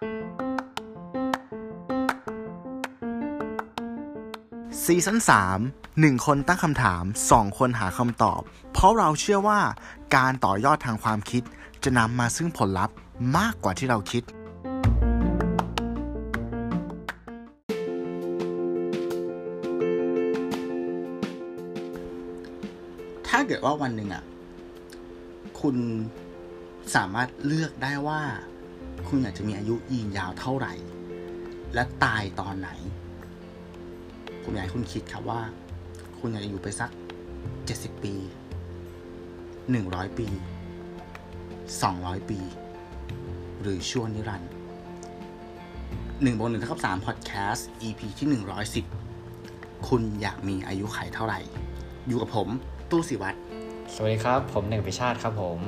ซีซั่น3 1 คนตั้งคำถาม 2 คนหาคำตอบ เพราะเราเชื่อว่าการต่อยอดทางความคิด จะนำมาซึ่งผลลัพธ์มากกว่าที่เราคิด ถ้าเกิดว่าวันหนึ่งอะ คุณสามารถเลือกได้ว่า คุณอยากจะมีอายุยืนยาวเท่าไหร่ และตายตอนไหน ผมอยากให้คุณคิดครับว่า คุณอยากจะอยู่ไปสักเจ็ดสิบปีหนึ่งร้อยปีสองร้อยปี หรือชั่วนิรันดร์หนึ่งบนหนึ่งเท่ากับสามพอดแคสต์ EP ที่หนึ่งร้อยสิบคุณอยากมีอายุไขเท่าไหร่ อยู่กับผมโต้สิวัตร สวัสดีครับ ผมหนึ่งพิชาติครับผม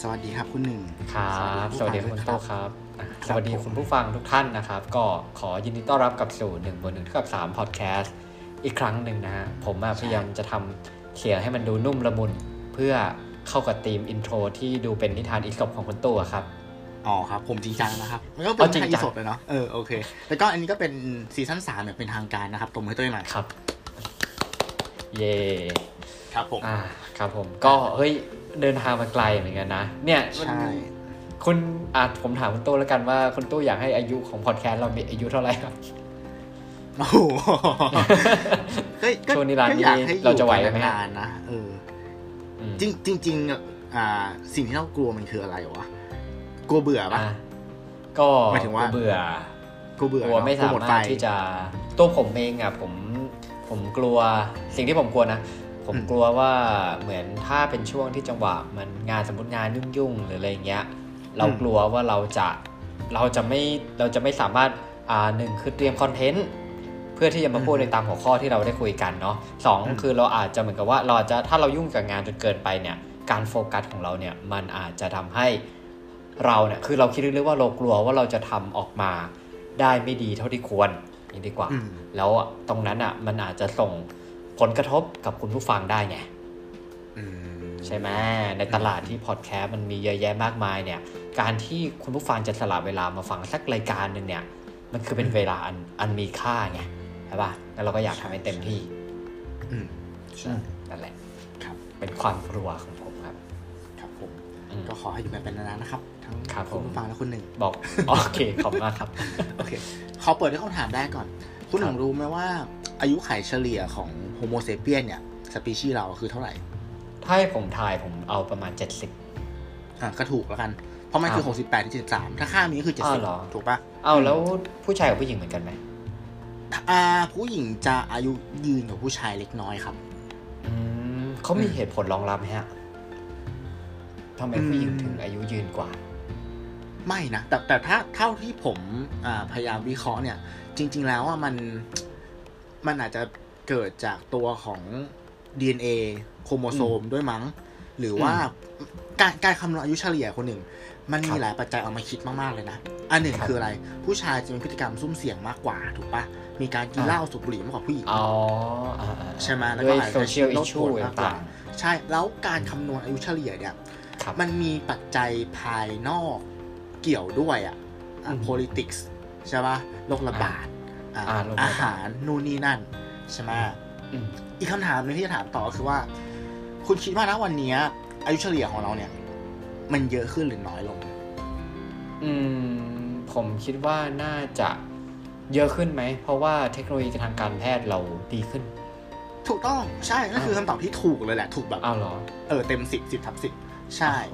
สวัสดีครับคุณหนึ่งครับสวัสดีคุณผู้ฟังโต้ครับอะครับสวัสดีผมคุณผู้ฟังทุกท่านนะครับ ก็ขอยินดีต้อนรับกับสู่หนึ่งบนหนึ่งเท่ากับสามพอดแคสต์อีกครั้งหนึ่งนะฮะผมอะพยายามจะทำเสียงให้มันดูนุ่มละมุนเพื่อเข้ากับธีม intro ที่ดูเป็นนิทานอีสปของคุณโต้อะครับอ๋อครับผมจริงจังนะครับ มันก็เป็เอานจริงไทยจังสดเลยเนาะเออโอเคแล้วก็อันนี้ก็เป็นซีซั่นสามแบบเป็นทางการนะครับตรงให้ตัวเองหน่อยครับ เย่ครับผมอ่า ครับผมก็เฮ้ยเดินทางมาไกลเหมือนกันนะ เนี่ยมันใช่คุณอะผมถามคุณโต้แล้วกันว่าคุณโต้อยากให้อายุของพอดแคสต์เรามีอายุเท่าไหร่ครับโอ้โหเฮ้ยก็ช่วงนี้ร้านก็นี้อยากให้อยู่เราจะไหวไหมฮะนานๆนะเอออืมจริงจริงๆอ่า สิ่งที่เรากลัวมันคืออะไรวะกลัวเบื่อปะอะก็หมายถึงว่ากลัเบื่อ กลัวเบื่อกลัวเนอะไม่กลัสาวหดมาไฟรถที่จะตัวผมเองอะผมผมกลัวสิ่งที่ผมกลัวนะ ผมอืมกลัวว่าเหมือนถ้าเป็นช่วงที่จังหวะ มันงานสมมติงานยุ่งๆหรืออะไรเงี้ย เรากลัวว่าเราจะเราจะไม่เราจะไม่สามารถอ่าหนึ่งคือเตรียมคอนเทนต์เพื่อที่จะมาพูดในตามหัวข้อที่เราได้คุยกันเนาะสองคือเราอาจจะเหมือนกับว่าเราอาจจะถ้าเรายุ่งกับงานจนเกินไปเนี่ย การโฟกัสของเราเนี่ยมันอาจจะทำให้เราเนี่ยคือเราคิดลึกๆว่าเรากลัวว่าเราจะทำออกมาได้ไม่ดีเท่าที่ควรนี่ดีกว่าอืมแล้วอะตรงนั้นอะมันอาจจะส่ง ผลกระทบกับคุณผู้ฟังได้ไงอืมใช่ไหมในตลาดที่พอดแคสต์มันมีเยอะแยะมากมายเนี่ย การที่คุณผู้ฟังจะสละเวลามาฟังสักรายการหนึ่งเนี่ย มันคือเป็นเวลาอันอันมีค่าไงใช่ป่ะแล้วเราก็อยากทำให้เต็มที่อืมใช่นั่นแหละครับ เป็นความกลัวของผมครับ ครับผมอืมก็ขอให้อยู่กันเป็นนานๆนะครับ ทั้งครับผมคุณผู้ฟังและคุณหนึ่งบอกโอเคขอบคุณมากครับโอเคขอเปิดด้วยคำถามแรกก่อน คุณหนึ่งรู้ไหมว่า อายุไขเฉลี่ยของ โฮโมเซเปียนเนี่ยสปีชีส์เราคือเท่าไหร่ ถ้าให้ผมทายผมเอาประมาณ70อะก็ถูกแล้วกัน เพราะมันคืออ้าว68ถึง73ถ้าค่านี้คืออ้าวเหรอ70ถูกปะเอาแล้วผู้ชายกับผู้หญิงเหมือนกันไหมอ่าผู้หญิงจะอายุยืนกว่าผู้ชายเล็กน้อยครับอืมเขามีเหตุผลรองรับไหมฮะทำไมผู้หญิงอืมถึงอายุยืนกว่า ไม่นะแต่แต่ถ้าเท่าที่ผมอ่าพยายามวิเคราะห์เนี่ย จริง ๆ แล้วว่ามันมันอาจจะ เกิดจากตัวของ DNA โครโมโซมด้วยมั้ง หรือว่าการการคำนวณอายุเฉลี่ยคนหนึ่ง มันคมีรับหลายปัจจัยเอามาคิดมากๆเลยนะ อันหนึ่งครับคืออะไร ผู้ชายจะมีพฤติกรรมซุ่มเสี่ยงมากกว่าถูกปะมีการกินอ่าเหล้าสูบบุหรี่มากกว่าผู้หญิงอ๋ออ่าๆๆใช่ไหมแล้วด้ก็วยอาจโซจะเชียลอิโรชคชูปวดมากกต่าว่างใช่แล้วการคำนวณอายุเฉลี่ยเนี่ยๆครับมันมีปัจจัยภายนอกเกี่ยวด้วยอะอะอืม politics ใช่ป่ะโรคระบาดอะอ่าโรคระบาดอาหารนู่นนี่นั่น ใช่ไหมอืมอีกคำถามหนึงที่จะถามต่อก็คือว่า คุณคิดว่านะวันเนี้ยอายุเฉลี่ยของเราเนี่ย มันเยอะขึ้นหรือน้อยลง อืม ผมคิดว่าน่าจะเยอะขึ้นไหม เพราะว่าเทคโนโลยีทางการแพทย์เราดีขึ้น ถูกต้องใช่นั่นคือคำตอบที่ถูกเลยแหละ ถูกแบบอ้าวเหรอเออเต็มสิบสิบทับสิบใช่อ้าว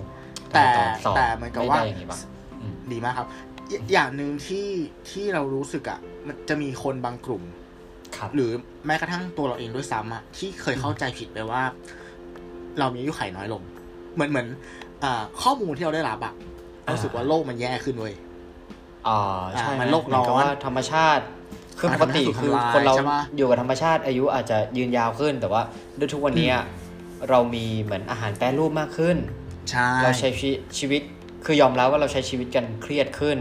แต่ตอนสอบแต่เหมือนกับไม่ว่าได้อย่างนี้ปะอืมดีมากครับออย่างหนึ่งที่ที่เรารู้สึกอะมันจะมีคนบางกลุ่มครับ หรือแม้กระทั่งตัวเราเองด้วยซ้ำอะที่เคยเข้าใจผิดไปว่า เรามีอายุไขน้อยลง เหมือนเหมือนอ่าข้อมูลที่เราได้รับอะเรารู้สึกว่าโลกมันแย่ขึ้นเว้ยอ่าใช่อ่าไหมันโลกเหมือนกับร้อนว่าธรรมชาติคืออ่าปกติธรรมชาติถูกคือทำลายคนเราใช่ปะอยู่กับธรรมชาติอายุอาจจะยืนยาวขึ้น แต่ว่าด้วยทุกวันนี้เรามีเหมือนอาหารแปรรูปมากขึ้นใช่เราใช้ชีชีวิตคือยอมรับว่าเราใช้ชีวิตกันเครียดขึ้น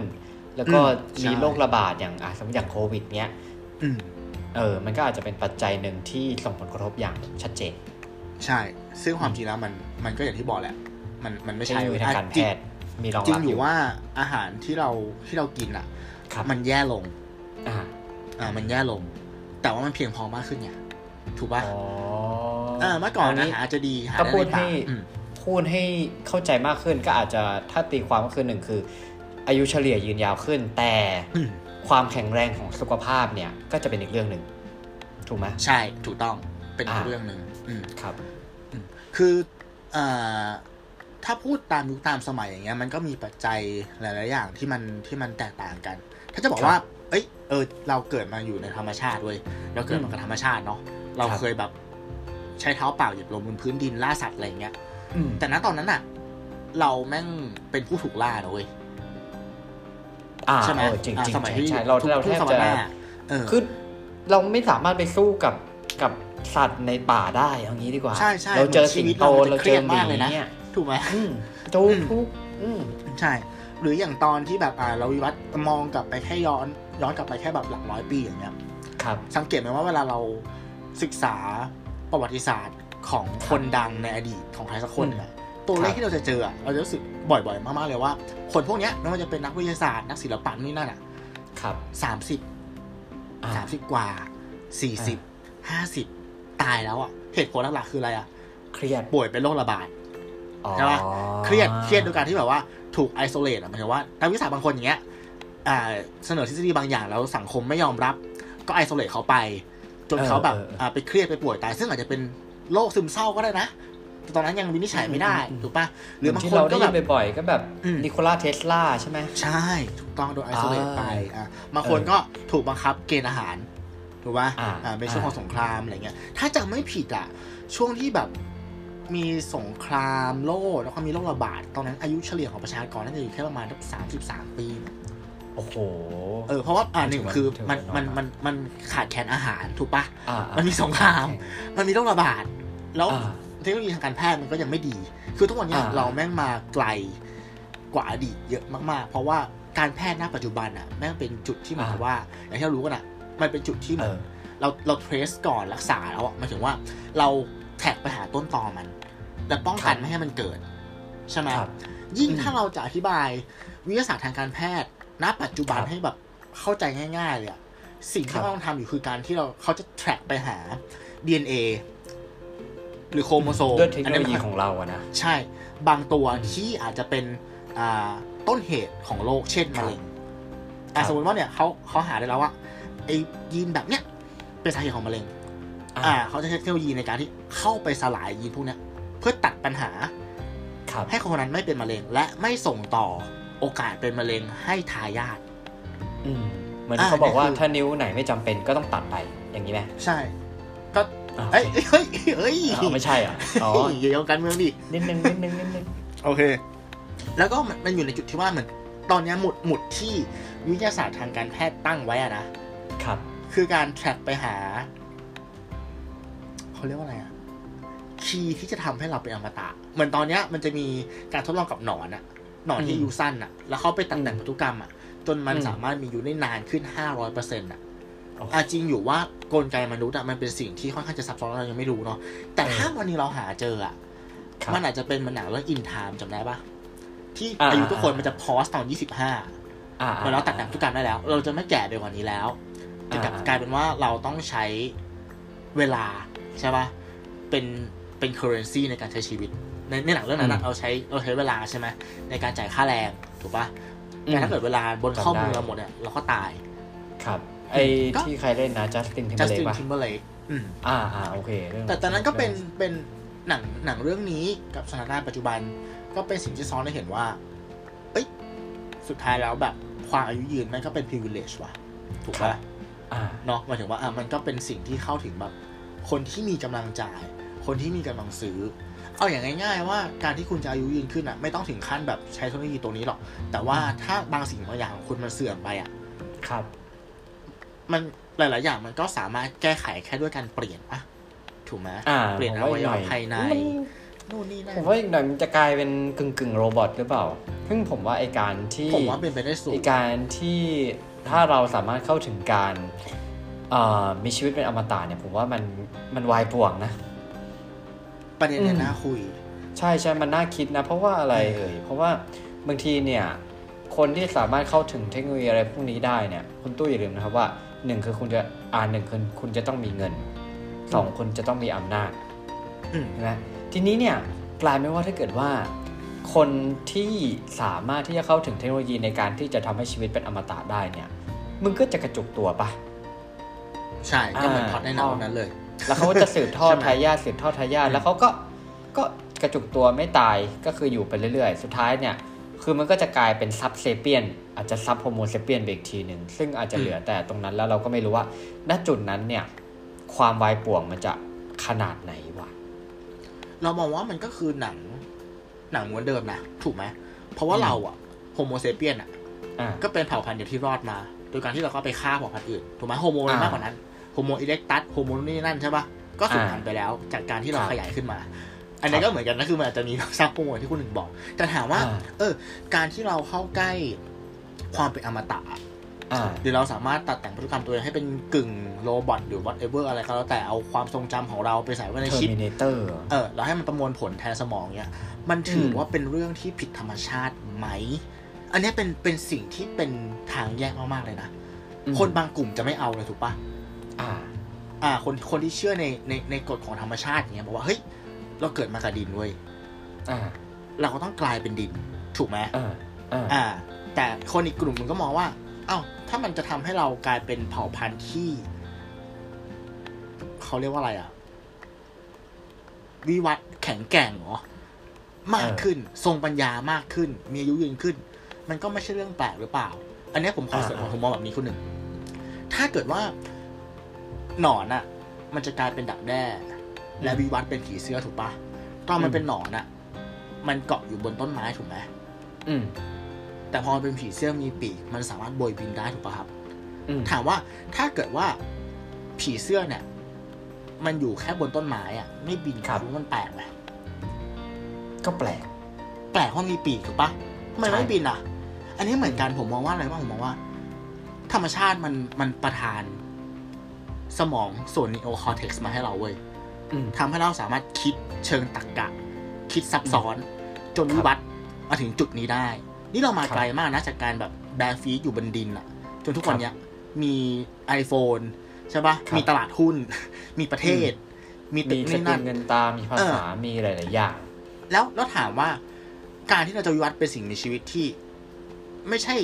แล้วก็อืมมีใช่โรคระบาดอย่างอะสมมติอย่างโควิดเนี้ยอืม เออมันก็อาจจะเป็นปัจจัยหนึ่งที่ส่งผลกระทบอย่างชัดเจน ใช่ ซึ่งความจริงแล้วมันมันก็อย่างที่บอกแหละ มันมันไม่เทคใช่โนโลยีทางการแพทย์มีรองจริรังบออยู่ยู่ว่าอาหารที่เราที่เรากินอะครับมันแย่ลง อ่าอ่ามันแย่ลง แต่ว่ามันเพียงพอมากขึ้นไงถูกป่ะอ๋อเออเมื่อก่อนอัอาหารอาจจะดีหาก็ได้พูดในป่าให้อืมพูดให้เข้าใจมากขึ้นก็อาจจะถ้าตีความก็คือหนึ่งคือ อายุเฉลี่ยยืนยาวขึ้น แต่อืม ความแข็งแรงของสุขภาพเนี่ยก็จะเป็นอีกเรื่องหนึ่งถูกไหมใช่ถูกต้องเป็นอ่าเรื่องหนึ่งอืมครับคือเอ่อถ้าพูดตามยุคตามสมัยอย่างเงี้ย มันก็มีปัจจัยหลายๆอย่างที่มันที่มันแตกต่างกัน ถ้าจะบอกว่า เอ้ยเออ เราเกิดมาอยู่ในธรรมชาติเว้ยเราเกิดมากับธรรมชาติเนาะเราครับเคยแบบใช้เท้าเปล่าเหยียบลงบนพื้นดินล่าสัตว์อะไรอย่างเงี้ยอืมแต่ณตอนนั้นอะเราแม่งเป็นผู้ถูกล่านะเว้ยอ่า ใช่ไหมเออจริงอ่าจริงสมัยใช่ที่ใช่เราทุกเราทุแทกบสมัจะยหน้าเออคือเราไม่สามารถไปสู้กับกับสัตว์ในป่าได้อย่างนี้ดีกว่า ใช่ใช่เราเจอเหมือนชีสิงวิตโตเรามันจะเราเจอหเครียดมากเลยนะมีถูกไหมอืมทุกอืมทุกอืมใช่ หรืออย่างตอนที่แบบอ่าเราวิวัฒน์มองกลับไปแค่ย้อน ย้อนกลับไปแค่แบบหลักร้อยปีอย่างเงี้ย ครับ สังเกตไหมว่าเวลาเราศึกษาประวัติศาสตร์ของคนดังในอดีตของใครสักคนเนี่ย ตัวเลขที่เราจะเจออะเราจะรู้สึกบ่อยๆ มากๆเลยว่า คนพวกเนี้ยไม่ว่าจะเป็นนักวิทยาศาสตร์นักศิลปะนี่นั่นอะครับสามสิบอ่าสามสิบกว่าสี่สิบห้าสิบตายแล้วอะเหตุผลหลักๆคืออะไรอะเครียดป่วยเป็นโรคระบาดอ๋อใช่ปะเครียดเครียดโดยการที่แบบว่าถูกไอโซเลตอะหมายถึงว่านักวิทยาศาสตร์บางคนอย่างเงี้ยอ่าเสนอทฤษฎีบางอย่างแล้วสังคมไม่ยอมรับ ก็ isolate เขาไป จนเขาแบบอ่าไปเครียดไปป่วยตาย ซึ่งอาจจะเป็นโรคซึมเศร้าก็ได้นะแต่ตอนนั้นยังวินิจฉัยไม่ได้ ถูกปะหรือบางที่คนเราก็ได้ยิแบบบ่อยๆ ก็แบบอืมนิโคลาเทสลาใช่ไหมใช่ ถูกต้องโดน isolate อ่าไปอะบางคนเออก็ถูกบังคับเกณฑ์ทหาร ถูกปะอ่าอ่าเป็นช่วงของสงครามอะไรเงี้ย ถ้าจำไม่ผิดอะ ช่วงที่แบบมีสงครามโลกแล้วก็มีโรคระบาด ตอนนั้นอายุเฉลี่ยของประชากรน่าจะอยู่แค่ประมาณสามสิบสามปีโอ้โห เออ เพราะว่าอ่าหนึ่งถือว่าคือถือว่ามันน้อยมันมากมันมันขาดแคลนอาหารถูกปะอ่ามันมีสงคราม มันมีโรคระบาด แล้วอ่า เทคโนโลยีทางการแพทย์มันก็ยังไม่ดี คือทุกวันเนี้ยอ่าเราแม่งมาไกลกว่าอดีตเยอะมากๆ เพราะว่าการแพทย์ณปัจจุบันอะแม่งเป็นจุดที่หมายความว่า อย่างที่เรารู้กันอะ มันเป็นจุดที่เหเอมือนอเราเราเทรสก่อนรักษาแล้วอะหมายถึงว่าเราแท็กไปหาต้นตอมันและป้องกันครับไม่ให้มันเกิด ใช่ไหมครับยิ่งอืมถ้าเราจะอธิบายวิทยาศาสตร์ทางการแพทย์ ณ ปัจจุบันครับให้แบบเข้าใจง่าย ๆ เลยอะสิ่งครัที่บเราต้องทำอยู่คือการที่เราเขาจะ track ไปหา DNA หรือโครโมโซมด้วยเทคโนโลยีไม่ของเราอะนะ ใช่ บางตัวที่อาจจะเป็นอ่าต้นเหตุของโรคเช่นครัมะบเร็งครัอะบสมมติว่าเนี่ยเขาเขาหาได้แล้วว่าไอ้ยีนแบบเนี้ยเป็นสาเหตุของมะเร็ง อ่า เขาจะใช้เทคโนโลยีในการที่เข้าไปสลายยีนพวกเนี้ย เพื่อตัดปัญหาครับให้คนคนนั้นไม่เป็นมะเร็ง และไม่ส่งต่อโอกาสเป็นมะเร็งให้ทายาทอืมเหมือนอ่าเขาบอกว่านี่คือถ้านิ้วไหนไม่จำเป็นก็ต้องตัดไปอย่างนี้ไหมใช่ ก็อ่า เอ้ยเฮ้ยเฮ้ยอ๋อไม่ใช่เหรออ๋อเฮ้ยอย่าเอาการเมืองดินิดนึงนิดนึงนิดนึงโอเค แล้วก็มันมันอยู่ในจุดที่ว่าเหมือนตอนเนี้ยหมุดหมุดที่วิทยาศาสตร์ทางการแพทย์ตั้งไว้อะนะ ครับ คือการ track ไปหาเขาเรียกว่าอะไรอะ key ที่จะทำให้เราเป็นอมตะ เหมือนตอนเนี้ยมันจะมีการทดลองกับหนอนอะหนอนที่อืมอายุสั้นอะแล้วเขาไปตัดแต่งอืมพันธุกรรมอะจนมันอืม สามารถมีอยู่ได้นานขึ้นห้าร้อยเปอร์เซ็นต์อะโอ้โหอาจริงอยู่ว่ากลไกมนุษย์อะมันเป็นสิ่งที่ค่อนข้างจะซับซ้อนเรายังไม่รู้เนาะแต่เออถ้าวันนี้เราหาเจออะครับมันอาจจะเป็นเหมือนหนังเรื่อง In Time จำได้ปะที่อ่าอายุทุกคนอ่ามัมันจะพอสตอนยี่สิบห้าอ่าเมื่อเราตัดแต่งพันธุกรรมได้แล้ว เราจะไม่แก่ไปกว่านี้แล้วจะกลับอ่ากลายเป็นว่าเราต้องใช้เวลาใช่ปะเป็นเป็น currency ในการใช้ชีวิต ในในหนังเรื่องนั้นอะเราใช้เราใช้เวลาใช่ไหมในการจ่ายค่าแรงถูกปะแต่ถ้าเกิดเวลาบนข้อมือเราหมดเนี่ยเราก็ตายครับ ไอ้ก็ที่ใครเล่นนะจัสตินทิมเบเล Justin ป่ะ Timberlake อืมอ่าอ่าโอเคเรื่องแต่ตอนนั้นก็เป็นเป็นหนังหนังเรื่องนี้กับสถานการณ์ปัจจุบัน ก็เป็นสิ่งที่ซ้อนให้เห็นว่า เอ้ยสุดท้ายแล้วแบบความอายุยืนมันก็เป็น privilege ว่ะ ถูกครัปะบอ่าเนาะหมายถึงว่าอะมันก็เป็นสิ่งที่เข้าถึงแบบ คนที่มีกำลังจ่าย คนที่มีกำลังซื้อ เอาอย่างง่าย ๆ ว่าการที่คุณจะอายุยืนขึ้นอะ ไม่ต้องถึงขั้นแบบใช้เทคโนโลยีตัวนี้หรอก แต่ว่าถ้าบางสิ่งบางอย่างของคุณมันเสื่อมไปอะ ครับ มันหลาย ๆ อย่างมันก็สามารถแก้ไขแค่ด้วยการเปลี่ยนอะถูกไหมอ่าเปลี่ยนผมอว่าวัอีกยหน่วะอยภายในมันนู่นนี่นั่นผมว่าอีกหน่อยมันจะกลายเป็นกึ่งกึ่งๆโรบอทหรือเปล่า ซึ่งผมว่าไอการที่ผมว่าเป็นไปได้สูงไอการที่ถ้าเราสามารถเข้าถึงการเอ่อมีชีวิตเป็นอมตะเนี่ย ผมว่ามันมันวายป่วงนะ ประเด็นเนี่ยอืมน่าคุย ใช่ใช่มันน่าคิดนะ เพราะว่าอะไรเอ่ยเพราะว่าบางทีเนี่ย คนที่สามารถเข้าถึงเทคโนโลยีอะไรพวกนี้ได้เนี่ยคุณตู้อย่าลืมนะครับว่า หนึ่งคือคุณจะอ่านหนึ่งคือคุณจะต้องมีเงินสองคุณจะต้องมีอำนาจอืมใช่ไหมทีนี้เนี่ยกลายเป็นว่าถ้าเกิดว่า คนที่สามารถที่จะเข้าถึงเทคโนโลยีในการที่จะทำให้ชีวิตเป็นอมตะได้เนี่ยมึงก็จะกระจุกตัวปะใช่ก็เหมือนอ่าพล็อดในหนังวันนั้นเลย แล้วเขาก็จะสืบทอดใช่ไหมทายาทสืบทอดทายาทอืมแล้วเขาก็ก็กระจุกตัวไม่ตายก็คืออยู่ไปเรื่อยๆ สุดท้ายเนี่ย คือมันก็จะกลายเป็น sub sapien อาจจะ sub Homo sapien ไปอีกทีหนึ่งซึ่งอาจจะเหลือแต่ตรงนั้นแล้วเราก็ไม่รู้ว่า ณจุดนั้นเนี่ย ความวายป่วงมันจะขนาดไหนวะเรามองว่ามันก็คือหนัง หนังม้วนเดิมนะถูกไหมเพราะว่าอืมเราอะ Homo sapien อะอ่าก็เป็นเผ่าพันธุ์เดียวที่รอดมา โดยการที่เราก็ไปฆ่าเผ่าพันธุ์อื่นถูกไหม Homo อ่ามากกว่านั้น Homo erectus Homo นี่นั่นใช่ปะก็สูญอ่าพันธุ์ไปแล้ว จากการที่เราครับขยายขึ้นมา อันนี้ครับก็เหมือนกันนะคือมันอาจจะมี sub Homo ที่คุณหนึ่งบอก แต่ถามว่าอ่าเออ การที่เราเข้าใกล้ ความเป็นอมตะอะอ่าหรือเราสามารถตัดแต่งพันธุกรรมตัวเองให้เป็นกึ่ง robot หรือ whatever อะไรก็แล้วแต่เอาความทรงจำของเราไปใส่ไว้ในชิป Terminator เออเราให้มันประมวลผลแทนสมองเนี่ยมันอืมถือว่าเป็นเรื่องที่ผิดธรรมชาติไหม อันเนี้ยเป็นเป็นสิ่งที่เป็นทางแยกมากๆเลยนะคนบางกลุ่มจะไม่เอาเลยถูกปะอ่า อ่า คนคนที่เชื่อในในในกฎของธรรมชาติอย่างเงี้ยบอกว่าเฮ้ยเราเกิดมากับดินเว้ยอ่า เราก็ต้องกลายเป็นดิน ถูกไหมอ่าอ่าอ่า แต่คนอีกกลุ่มมันก็มองว่า เอ้า ถ้ามันจะทำให้เรากลายเป็นเผ่าพันธุ์ที่เขาเรียกว่าอะไรอะวิวัฒน์แข็งแกร่งเหรอ มากขึ้น ทรงปัญญามากขึ้น มีอายุยืนขึ้น มันก็ไม่ใช่เรื่องแปลกหรือเปล่า อันเนี้ยผมขอเสริมอ่าผมมองแบบนี้คุณหนึ่ง ถ้าเกิดว่าหนอนอะมันจะกลายเป็นดักแด้ และวิวัฒน์เป็นผีเสื้อถูกปะตอนมันเป็นหนอนอะมันเกาะอยู่บนต้นไม้ถูกไหมอืม แต่พอมันเป็นผีเสื้อมีปีก มันสามารถโบยบินได้ถูกปะครับอืมถามว่าถ้าเกิดว่าผีเสื้อเนี่ย มันอยู่แค่บนต้นไม้อะไม่บินครับณมันแปลกไหมก็แปลก แปลกเพราะมีปีกถูกปะทำไมใช่ไม่บินอะ อันนี้เหมือนกันผมมองว่าอะไรบ้างผมมองว่า ธรรมชาติมันมันประทาน สมองส่วน neocortex มาให้เราเว้ยอืมทำให้เราสามารถคิดเชิงตรรกะคิดซับซ้อน จนครับวิวัฒน์มาถึงจุดนี้ได้ นี่เรามาครับไกลมากนะจากการแบบ barefeet อยู่บนดินอะจนทุกวันเนี้ยมี iPhone ใช่ปะครับมีตลาดหุ้น มีประเทศ มีตึมีกสนี่กุนั่ลนเงินตา มีภาษา มีหลาย ๆ อย่าง แล้วแล้วถามว่าการที่เราจะวิวัฒน์เป็นสิ่งมีชีวิตที่ ไม่ใช่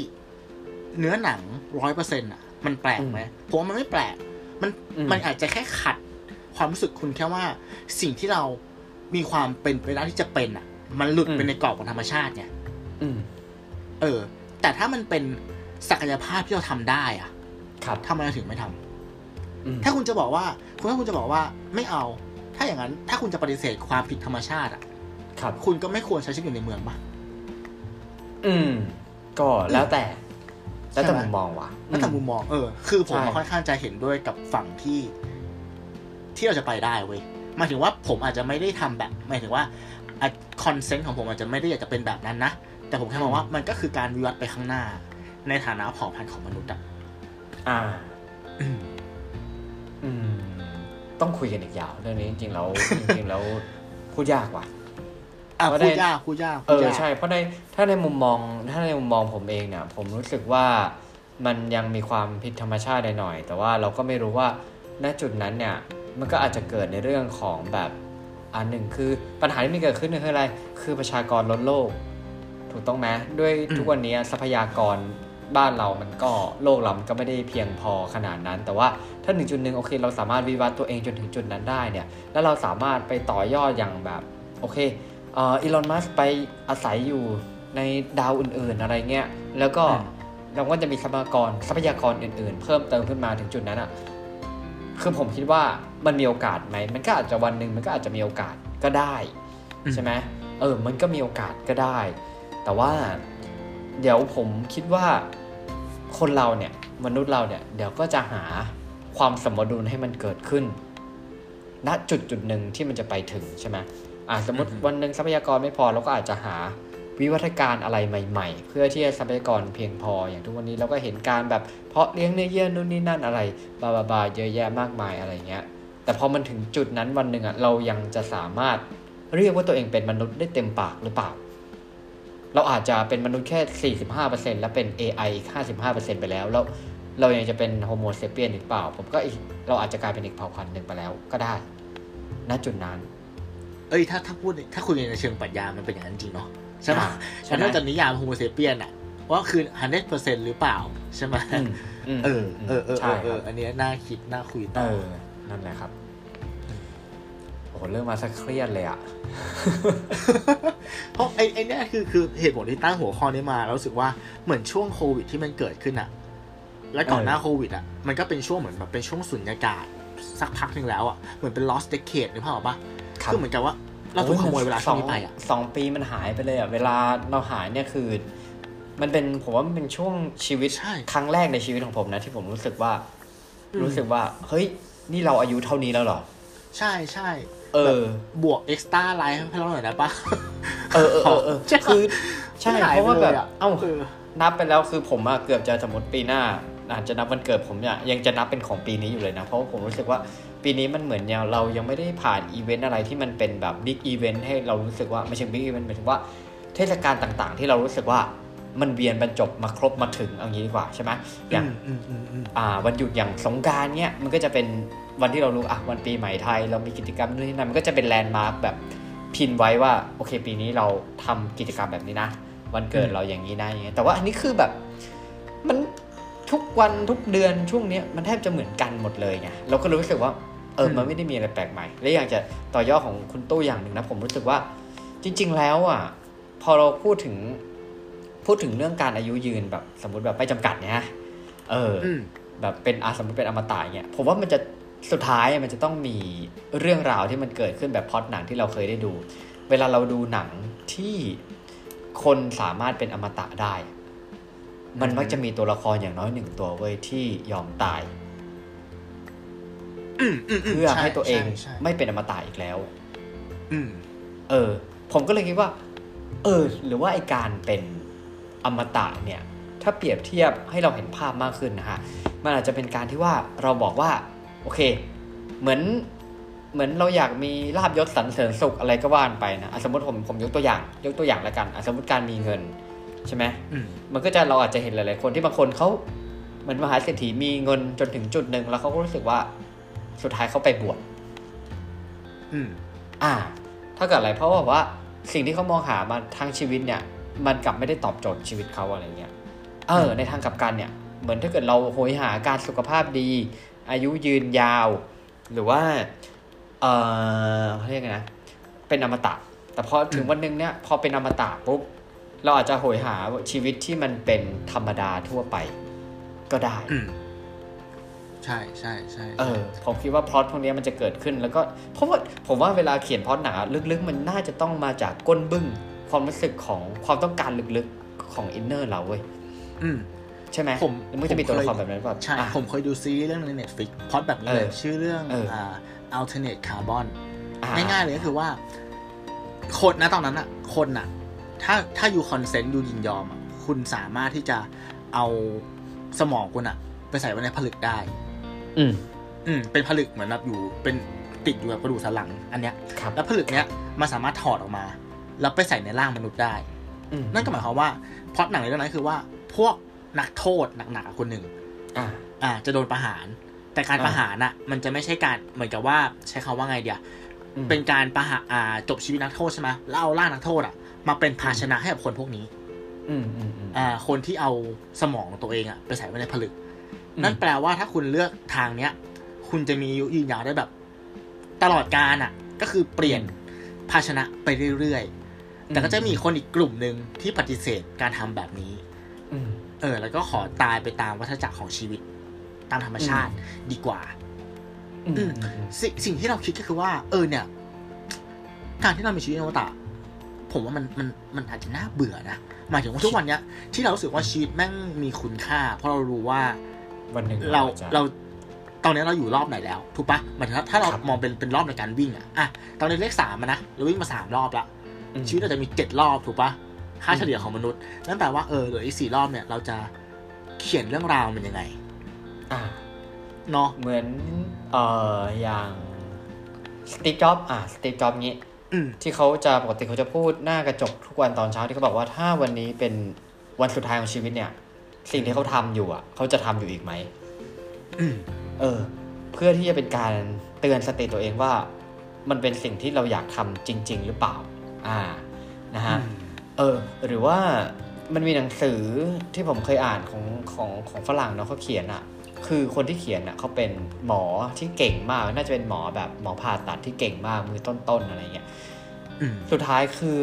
เนื้อหนังร้อยเปอร์เซ็นต์อะมันแปลกไหมผมว่ามันไม่แปลก มันอืมมันอาจจะแค่ขัดความรู้สึกคุณแค่ว่า สิ่งที่เรามีความเป็นไปได้ที่จะเป็นอะมันหลุดไปในกรอบของธรรมชาติไงอืม เออ แต่ถ้ามันเป็นศักยภาพที่เราทำได้อะครับทำไมเราถึงไม่ทำอืมถ้าคุณจะบอกว่า คุณถ้าคุณจะบอกว่าไม่เอา ถ้าอย่างนั้น ถ้าคุณจะปฏิเสธความผิดธรรมชาติอะครับ คุณก็ไม่ควรใช้ชีวิตอยู่ในเมืองปะอืม ก็แล้วแต่ แล้วแต่ใช่ไหมมุมมองว่ะแล้วแต่มุมมองเออ คือผมใช่ค่อนข้างจะเห็นด้วยกับฝั่งที่ ที่เราจะไปได้เว้ยหมายถึงว่าผมอาจจะไม่ได้ทำแบบหมายถึงว่าคอนเซนต์ของผมอาจจะไม่ได้อยากจะเป็นแบบนั้นนะ แต่ผมแค่มองว่ามันก็คือการวิวัฒน์ไปข้างหน้า ในฐานะเผ่าพันธุ์ของมนุษย์อะอ่าอืมอืม ต้องคุยกันอีกยาวเรื่องนี้จริงๆแล้วจริงๆแล้วพูดยากว่ะอะเพราะพูดได้ยากพูดยากเอพูดอยากใช่ เพราะในถ้าในมุมมอง ถ้าในมุมมองผมเองเนี่ย ผมรู้สึกว่ามันยังมีความผิดธรรมชาติหน่อยๆแต่ว่าเราก็ไม่รู้ว่าณจุดนั้นเนี่ย มันก็อาจจะเกิดในเรื่องของแบบอันหนึ่งคือปัญหาที่มันเกิดขึ้นคืออะไร คือประชากรลดโลก ถูกต้องไหมด้วยทุกวันนี้ทรัพยากรบ้านเรามันก็โลกเรามันก็ไม่ได้เพียงพอขนาดนั้น แต่ว่าถ้าหนึ่งจุดหนึ่งโอเคเราสามารถวิวัฒน์ตัวเองจนถึงจุดนั้นได้เนี่ยแล้วเราสามารถไปต่อยอดอย่างแบบโอเคเอ่ออีลอนมัสไปอาศัยอยู่ในดาวอื่นๆอะไรเงี้ยแล้วก็อืมเราก็จะมีทรัพยากรทรัพยากรอื่น ๆ เพิ่มเติมขึ้นมาถึงจุดนั้นอะ่ะคือผมคิดว่ามันมีโอกาสไหมมันก็อาจจะวันหนึ่งมันก็อาจจะมีโอกาสก็ได้อืมใช่ไหมเออมันก็มีโอกาสก็ได้ แต่ว่าเดี๋ยวผมคิดว่าคนเราเนี่ยมนุษย์เราเนี่ยเดี๋ยวก็จะหาความสมดุลให้มันเกิดขึ้น ณจุดจุดหนึ่งที่มันจะไปถึงใช่ไหมอ่าสมมติอือฮึวันหนึ่งทรัพยากรไม่พอเราก็อาจจะหาวิวัฒการอะไรใหม่ ๆ เพื่อที่จะทรัพยากรเพียงพออย่างทุกวันนี้เราก็เห็นการแบบเพาะเลี้ยงเนื้อเยื่อนู่นนี่นั่นอะไรบาบาบาเยอะแยะมากมายอะไรเงี้ย แต่พอมันถึงจุดนั้นวันหนึ่งอะเรายังจะสามารถเรียกว่าตัวเองเป็นมนุษย์ได้เต็มปากหรือเปล่า เราอาจจะเป็นมนุษย์แค่ 45%แล้วเป็น AI อีก 55%ไปแล้ว แล้วเรายังจะเป็นโฮโมเซเปียนหรือเปล่า ผมก็อีกเราอาจจะกลายเป็นอีกเผ่าพันธุ์หนึ่งไปแล้วก็ได้ ณ จุดนั้น เอ้ยถ้าถ้าพูดถ้าคุยในเชิงปรัชญามันเป็นอย่างนั้นจริงเนาะใช่ไหมอ่าใช่ฉันไหมนอกจากนิยาม Homo sapien อะว่าคือ hundred percent หรือเปล่า ใช่ไหมอืมอืมเออเออเออใช่เออครับอันเนี้ยน่าคิดน่าคุยเอต่ออนั่นแหละครับโอ้โห เริ่มมาซะเครียดเลยอะเพราะไอ้ไอ้เนี่ยคือคือเหตุผลที่ตั้งหัวข้อนี้มาแล้วรู้สึกว่าเหมือนช่วงโควิดที่มันเกิดขึ้นอะและก่อนหน้าเออโควิดอะมันก็เป็นช่วงเหมือนแบบเป็นช่วงสุญญากาศสักพักหนึ่งแล้วอะเหมือนเป็น lost decade นึกภาพออกปะคือเหมือนกับว่าเราถูกขโมยเวลาช่วงนี้ไปอะสองปีมันหายไปเลยอะเวลาเราหายเนี่ยคือ มันเป็นผมว่ามันเป็นช่วงชีวิตใช่ครั้งแรกในชีวิตของผมนะ ที่ผมรู้สึกว่าอืมรู้สึกว่า เฮ้ย นี่เราอายุเท่านี้แล้วเหรอ ใช่ใช่ เออบวก extra life ให้เราหน่อยนะปะเออเออเออเออใช่ปะคือใช่หายเพราะว่าไปแบเลบยอะเอ้าเออนับไปแล้วคือผมอะเกือบจะสมมติปีหน้าอาจจะนับวันเกิดผมเนี่ยยังจะนับเป็นของปีนี้อยู่เลยนะ เพราะว่าผมรู้สึกว่าปีนี้มันเหมือนยังเรายังไม่ได้ผ่านอีเวนต์อะไรที่มันเป็นแบบ big event ให้เรารู้สึกว่าไม่ใช่ big event หมายถึงว่าเทศกาลต่างๆ ที่เรารู้สึกว่า มันเวียนบรรจบมาครบมาถึงเอางี้ดีกว่าใช่ไหมอย่างอืมอืมอืมอ่าวันหยุดอย่างสงกรานต์เนี่ยมันก็จะเป็นวันที่เรารู้อะวันปีใหม่ไทย เรามีกิจกรรมนู่นนี่นั่นมันก็จะเป็น landmark แบบ pin ไว้ว่าโอเค ปีนี้เราทำกิจกรรมแบบนี้นะ วันเกิดเราอย่างนี้นะอย่างเงี้ยแต่ว่าอันนี้คือแบบมันทุกวันทุกเดือนช่วงเนี้ยมันแทบจะเหมือนกันหมดเลยไงเราก็รู้สึกว่าเออมันไม่ได้มีอะไรแปลกใหม่ และอยากจะต่อยอดของคุณตู้อย่างหนึ่งนะผมรู้สึกว่าจริง ๆ แล้วอะพอเราพูดถึง พูดถึงเรื่องการอายุยืนแบบสมมติแบบไม่จำกัดเนี่ยนะเออออืมแบบเป็นอาสมมติเป็นอมตะเนี่ยผมว่ามันจะสุดท้ายมันจะต้องมีเรื่องราวที่มันเกิดขึ้นแบบพล็อดหนังที่เราเคยได้ดู เวลาเราดูหนังที่คนสามารถเป็นอมตะได้ มันมักจะมีตัวละครอย่างน้อยหนึ่งตัวเว้ยที่ยอมตายอืมอืมมเพื่อให้ตัวเองช่ใช่ไม่เป็นอมตะอีกแล้วอืมเออ ผมก็เลยคิดว่า เออ หรือว่าไอการเป็น อมตะเนี่ยถ้าเปรียบเทียบให้เราเห็นภาพมากขึ้นนะฮะมันอาจจะเป็นการที่ว่าเราบอกว่าโอเค เหมือนเหมือนเราอยากมีลาบยศสรรเสริญสุขอะไรก็ว่านไปนะอะสมมติผมผมยกตัวอย่าง ยกตัวอย่างแล้วกันอะสมมติการมีเงินใช่ไหมอืมมันก็จะเราอาจจะเห็นหลาย ๆ คนที่บางคนเขาเหมือนมหาเศรษฐีมีเงินจนถึงจุดหนึ่งแล้วเขาก็รู้สึกว่าสุดท้ายเขาไปบวชอืม อ่า ถ้าเกิดอะไรเพราะว่าว่าสิ่งที่เขามองหามาทั้งชีวิตเนี่ย มันกลับไม่ได้ตอบโจทย์ชีวิตเขาอะไรเงี้ยเออในทางกลับกันเนี่ย เหมือนถ้าเกิดเราโหยหาการสุขภาพดี อายุยืนยาว หรือว่า เออเขาเรียกไงนะเป็นอมตะ แต่พอถึงวันหนึ่งเนี่ยพอเป็นอมตะปุ๊บเราอาจจะโหยหาชีวิตที่มันเป็นธรรมดาทั่วไป ก็ได้อืมใช่ใช่ใช่เออผมคิดว่าพล็อตพวกนี้มันจะเกิดขึ้นแล้วก็เพราะว่าผมว่าเวลาเขียนพล็อตหนังอะลึกๆ มันน่าจะต้องมาจากก้นบึ้ง ความรู้สึกของความต้องการลึกๆของ inner เราเว้ยอืมใช่ไหมผมแล้วมันจะมีตัวละครผมเคยแบบนั้นแบบใช่อะผมเคยดูซีรีส์เรื่องนึงใน Netflix พล็อตแบบนี้เลยเออชื่อเรื่องเอออ่อ่า alternate carbon อะง่ายๆเลยก็คือว่า คนนะตอนนั้นอะคนอะถ้าถ้าอยู่ consent อยู่ยินยอมอะคุณสามารถที่จะเอาสมองคุณอะไปใส่ไว้ในผลึกได้ อืม อืม เป็นผลึกเหมือนแบบอยู่เป็นติดอยู่กับกระดูกสันหลัง อันเนี้ยครับแล้วผลึกเนี้ยมันสามารถถอดออกมา แล้วไปใส่ในร่างมนุษย์ได้อืมนั่นก็หมายความว่าพล็อตหนังในเรื่องนั้นคือว่า พวกนักโทษหนักๆคนหนึ่งอะอ่าจะโดนประหาร แต่การอ่าประหารน่ะ มันจะไม่ใช่การเหมือนกับว่าใช้คาว่าไงเดียอืมเป็นการประหารอ่าจบชีวิตนักโทษใช่ไหมแล้วเอาร่างนักโทษอะมาเป็นภาชนะให้กับคนพวกนี้ อืมอืมอืมอ่า คนที่เอาสมองตัวเองอะไปใส่ไว้ในผลึกอืมนั่นแปลว่าถ้าคุณเลือกทางเนี้ย คุณจะมีอายุยืนยาวได้แบบ ตลอดกาลอะ ก็คือเปลี่ยนภาชนะไปเรื่อยๆ แต่ก็จะมีคนอีกกลุ่มหนึ่งที่ปฏิเสธการทำแบบนี้อืมเออ แล้วก็ขอตายไปตามวัฏจักรของชีวิต ตามธรรมชาติดีกว่าอืมอือืมมอืมสิสิ่งที่เราคิดก็คือว่า เออ เนี่ย การที่เรามีชีวิตอมตะผมว่ามันมันมันอาจจะน่าเบื่อนะหมายถึงว่าทุกวันเนี้ย ที่เรารู้สึกว่าชีวิตแม่งมีคุณค่า เพราะเรารู้ว่าวันหนึ่งเราจะเราตอนนี้เราอยู่รอบไหนแล้ว ถูกปะหมายถึงว่าถ้าเราครับมองเป็นเป็นรอบในการวิ่งอะอะตอนนี้เลขสามอะนะเราวิ่งมาสามรอบละอืม ชีวิตเราจะมีเจ็ดรอบถูกปะค่าเฉลี่ยของมนุษย์นั่นแปลว่าเออเหลืออีกสี่รอบเนี่ย เราจะเขียนเรื่องราวมันยังไงอะเนาะเหมือนเอ่ออย่างสตีฟจ็อบอะสตีฟจ็อบงี้อืมที่เขาจะปกติเขาจะพูดหน้ากระจกทุกวันตอนเช้าที่เขาบอกว่าถ้าวันนี้เป็นวันสุดท้ายของชีวิตเนี่ย สิ่งที่เขาทำอยู่อะ เขาจะทำอยู่อีกไหมอืมเออ เพื่อที่จะเป็นการเตือนสติตัวเองว่า มันเป็นสิ่งที่เราอยากทำจริง ๆ หรือเปล่า อ่านะฮะเออหรือว่ามันมีหนังสือที่ผมเคยอ่านของของของฝรั่งเนาะเขาเขียนอะ่ะคือคนที่เขียนอะ่ะเขาเป็นหมอที่เก่งมาก น่าจะเป็นหมอแบบหมอผ่าตัดที่เก่งมากมือต้นๆอะไรเงี้ยอืมสุดท้ายคือ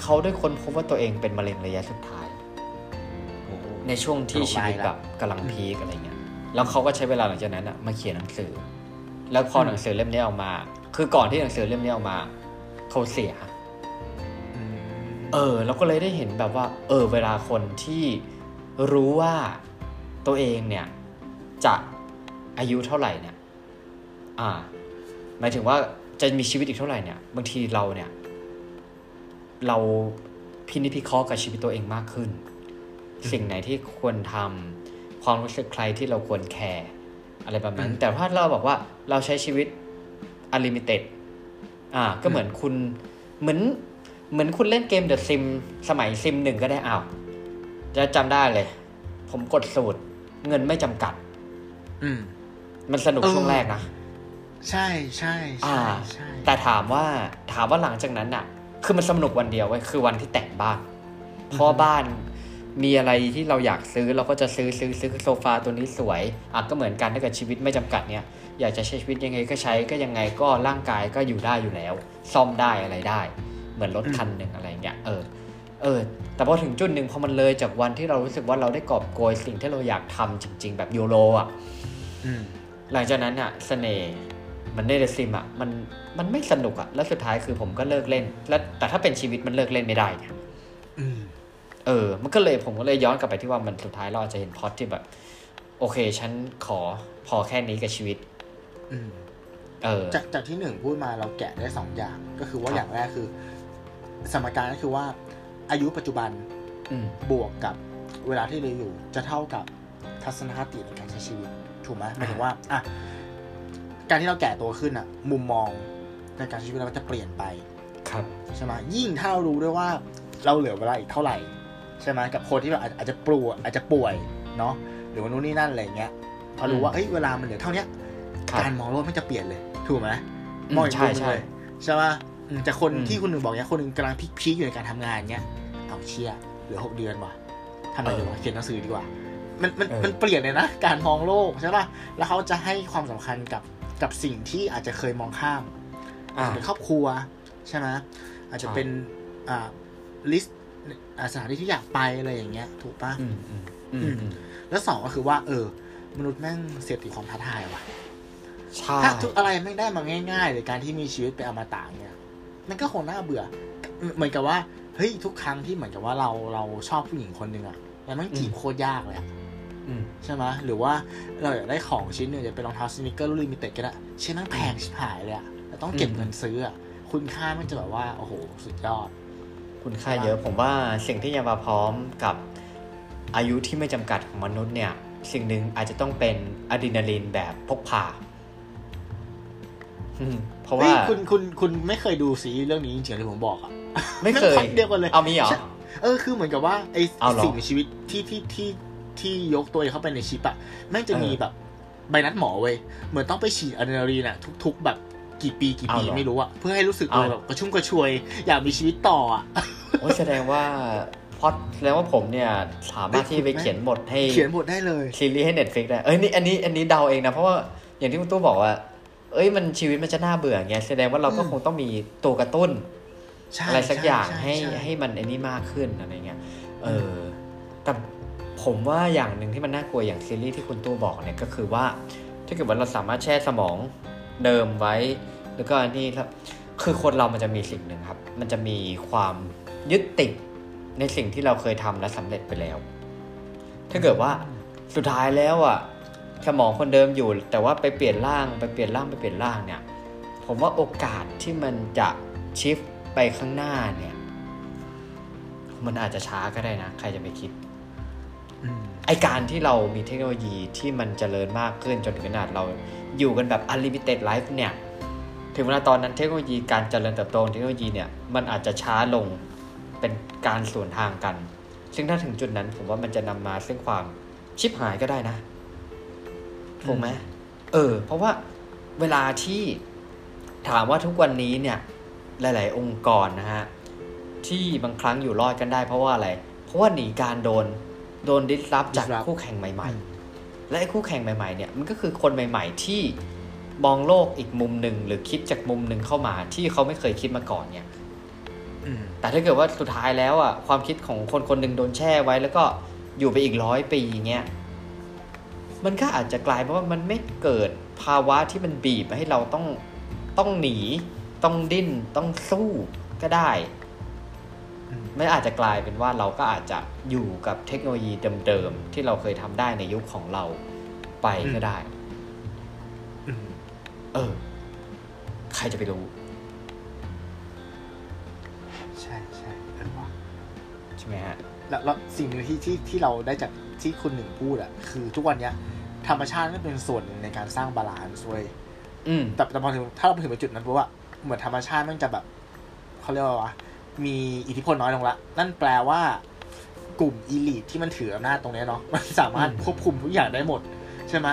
เขาได้ค้นพบว่าตัวเองเป็นมะเร็งระยะสุดท้ายโอ้โหในช่วงที่ชีวิตโรคร้ายละแบบกำลังพีคอะไรเงี้ยแล้วเขาก็ใช้เวลาหลังจากนั้นอะมาเขียนหนังสือ แล้วพอหนังสือเล่มนี้ออกมา คือก่อนที่หนังสือเล่มนี้ออกมาเขาเสียอืม เออเราก็เลยได้เห็นแบบว่า เออ เวลาคนที่รู้ว่าตัวเองเนี่ย จะอายุเท่าไหร่เนี่ย อ่า หมายถึงว่าจะมีชีวิตอีกเท่าไหร่เนี่ย บางทีเราเนี่ย เราพินิจพิเคราะห์กับชีวิตตัวเองมากขึ้น สิ่งไหนที่ควรทำความรู้สึกใครที่เราควรแคร์อะไรแบบนั้น แต่ถ้าเราบอกว่าเราใช้ชีวิต unlimited อ่า ก็เหมือนคุณเหมือน เหมือนคุณเล่นเกม The Sim สมัยซิมหนึ่งก็ได้อ้าวจะจำได้เลย ผมกดสูตร เงินไม่จำกัด อืม มันสนุกเออช่วงแรกนะ ใช่ใช่อ่าใช่ใช่แต่ถามว่าถามว่าหลังจากนั้นน่ะคือมันสนุกวันเดียวไว้ยคือวันที่แต่งบ้านเพราะบ้านมีอะไรที่เราอยากซื้อเราก็จะซื้อซื้อซื้อโซฟาตัวนี้สวยอะก็เหมือนกันถ้าเกิดชีวิตไม่จำกัดเนี่ยอยากจะใช้ชีวิตยังไงก็ใช้ก็ยังไงก็ร่างกายก็อยู่ได้อยู่แล้ว ซ่อมได้อะไรได้ เหมือนรถคันหนึ่งอะไรเงี้ยเออเออ แต่พอถึงจุดหนึ่งพอมันเลยจากวันที่เรารู้สึกว่าเราได้กอบโกยสิ่งที่เราอยากทำจริง ๆ แบบโยโรอะอืมหลังจากนั้นอะเสน่ห์มันได้เดซิมอะมันมันไม่สนุกอะแล้วสุดท้ายคือผมก็เลิกเล่น แล้วแต่ถ้าเป็นชีวิตมันเลิกเล่นไม่ได้ไงอืมเออ มันก็เลยผมก็เลยย้อนกลับไปที่ว่ามันสุดท้ายเราอาจจะเห็นพล็อตที่แบบ โอเค ฉันขอพอแค่นี้กับชีวิตอืมเออ จากจากที่หนึ่งพูดมาเราแกะได้สองอย่าง ก็คือว่าครับอย่างแรกคือ สมการก็คือว่าอายุปัจจุบันอืมบวกกับเวลาที่เราอยู่ จะเท่ากับทัศนคติในการใช้ชีวิต ถูกไหมหมายถึงว่าอะการที่เราแก่ตัวขึ้นอะ มุมมองในการใช้ชีวิตเราก็จะเปลี่ยนไป ครับใช่ไหมยิ่งถ้าเรารู้ด้วยว่าเราเหลือเวลาอีกเท่าไหร่ ใช่ไหมกับคนที่แบบอาจอาจจะป่วยอาจจะป่วยเนาะหรือว่านู่นนี่นั่นอะไรอย่างเงี้ยพอรู้ว่าเอ้ยเวลามันเหลือเท่าเนี้ยครับการมองโลกมันจะเปลี่ยนเลย ถูกไหมอืมมองอีกใช่มุมหนึ่งใช่เลยใช่ป่ะอืม จากคนอืมที่คนหนึ่งบอกเนี้ยคนหนึ่งกำลังพีคๆอยู่ในการทำงานเงี้ยเอาเชียเหลือหกเดือนว่ะทำอะไรดีวะเขียนหนังสือดีกว่า มันมันเออมันเปลี่ยนเลยนะการมองโลกใช่ป่ะแล้วเขาจะให้ความสำคัญกับกับสิ่งที่อาจจะเคยมองข้ามอาจอ่าจะเป็นครอบครัวใช่ไหมอาจจะใช่เป็นอ่าลิสต์สถานที่ที่อยากไปอะไรอย่างเงี้ย ถูกป่ะอืมอืมอืมอืมแล้วสองก็คือว่า เออ มนุษย์แม่งเสพติดความท้าทายว่ะใช่ถ้าทุกอะไรไม่ได้มาง่ายๆเลยการที่มีชีวิตเป็นอมตะเนี่ย มันก็คงน่าเบื่อ เหมือนกับว่าเฮ้ยทุกครั้งที่เหมือนกับว่าเราเราชอบผู้หญิงคนหนึ่งอะแล้วมันจีบโคตรยากเลยอะอืมใช่ไหมหรือว่าเราอยากได้ของชิ้นหนึ่งจะเป็นรองเท้า sneaker รุ่น limited ก็ได้ชิ้นนั้นแพงชิบหายเลยอะแต่ต้องเก็บอืมเงินซื้ออะคุณค่ามันจะแบบว่าโอ้โหสุดยอด คุณค่าเยอะผมว่าสิ่งที่จะมาพร้อมกับอายุที่ไม่จำกัดของมนุษย์เนี่ย สิ่งหนึ่งอาจจะต้องเป็นอะดรีนาลีนแบบพกพาอืม เพราะเฮ้ว่ายคุณคุณคุณไม่เคยดูซีรีส์เรื่องนี้จริงๆที่ผมบอกอะไม่เคยนพล็อตเดียวกันเลยเอามีเหรอใช่เออคือเหมือนกับว่าไอ้เอาเหรอสิ่งมีชีวิตที่ที่ที่ที่ยกตัวเข้าไปในชิปอะแม่งจะมีเออแบบใบนัดหมอเว้ยเหมือนต้องไปฉีดอะดรีนาลีนอะทุก ๆ แบบกี่ปีกี่ปีเอาเหรอไม่รู้อะเพื่อให้รู้สึกเอาเลยแบบกระชุ่มกระชวย อยากมีชีวิตต่ออะโอ้ยแสดงว่าพอดแสดงว่าผมเนี่ยสามารถที่จะไปเขียนบทให้เขียนบทได้เลยซีรีส์ให้ Netflix ได้เอ้ยนี่อันนี้อันนี้เดาเองนะเพราะว่าอย่างที่คุณตู้บอกว่า เอ้ยมันชีวิตมันจะน่าเบื่อไงแสดงว่าเราก็อืมคงต้องมีตัวกระตุ้นใช่อะไรสักอย่างช่ให้ช่ให้มันไอ้นี่มากขึ้นอะไรเงี้ยเออแต่ผมว่าอย่างหนึ่งที่มันน่ากลัวอย่างซีรีส์ที่คุณตู้บอกเนี่ยก็คือว่า ถ้าเกิดว่าเราสามารถแช่สมองเดิมไว้ แล้วก็อันนี้ครับ คือคนเรามันจะมีสิ่งหนึ่งครับ มันจะมีความยึดติดในสิ่งที่เราเคยทำและสำเร็จไปแล้ว ถ้าเกิดว่าสุดท้ายแล้วอะ สมองคนเดิมอยู่ แต่ว่าไปเปลี่ยนร่างไปเปลี่ยนร่างไปเปลี่ยนร่างเนี่ยผมว่าโอกาสที่มันจะชิฟไปข้างหน้าเนี่ย มันอาจจะช้าก็ได้นะ ใครจะไปคิดอไอการที่เรามีเทคโนโลยีที่มันเจริญมากขึ้นจนถึงขนาดเราอยู่กันแบบ unlimited life เนี่ย ถึงเวลาตอนนั้นเทคโนโลยีการเจริญเติบโตเทคโนโลยีเนี่ยมันอาจจะช้าลงเป็นการสวนทางกัน ซึ่งถ้าถึงจุดนั้นผมว่ามันจะนำมาซึ่งความชิบหายก็ได้นะ ถูกไหมเออ เพราะว่าเวลาที่ถามว่าทุกวันนี้เนี่ย หลาย ๆ องค์กรนะฮะที่บางครั้งอยู่รอดกันได้เพราะว่าอะไร เพราะว่าหนีการโดนโดนดิสรับจาก disrupt คู่แข่งใหม่ ๆ และไอ้คู่แข่งใหม่ ๆ เนี่ยมันก็คือคนใหม่ ๆ ที่มองโลกอีกมุมหนึ่งหรือคิดจากมุมหนึ่งเข้ามาที่เขาไม่เคยคิดมาก่อนเนี่ยอืมแต่ถ้าเกิดว่าสุดท้ายแล้วอะความคิดของคนคนหนึ่งโดนแช่ไว้ แล้วก็อยู่ไปอีกร้อยปีเงี้ย มันก็อาจจะกลายเป็นว่ามันไม่เกิดภาวะที่มันบีบให้เราต้องต้องหนี ต้องดิ้นต้องสู้ก็ได้อืมไม่อาจจะกลายเป็นว่าเราก็อาจจะอยู่กับเทคโนโลยีเดิมๆที่เราเคยทำได้ในยุคของเราไปก็ได้อืมเออ ใครจะไปรู้ ใช่ใช่เออว่ะใช่ไหมฮะ แล้วแล้วสิ่งหนึ่งที่ที่ที่เราได้จาก ที่คุณหนึ่งพูดอะคือทุกวันเนี้ย ธรรมชาติก็เป็นส่วนหนึ่งในการสร้าง balance เว้ยอืมแต่แต่พอถึงถ้าเราไปถึงจุดนั้นปุ๊บอะเหมือนธรรมชาติมันจะแบบเขาเรียกว่าอะไรวะมีอิทธิพลน้อยลงละ นั่นแปลว่ากลุ่ม elite ที่มันถืออำนาจตรงเนี้ยเนาะมันสามารถอืมควบคุมทุกอย่างได้หมด ใช่ไหม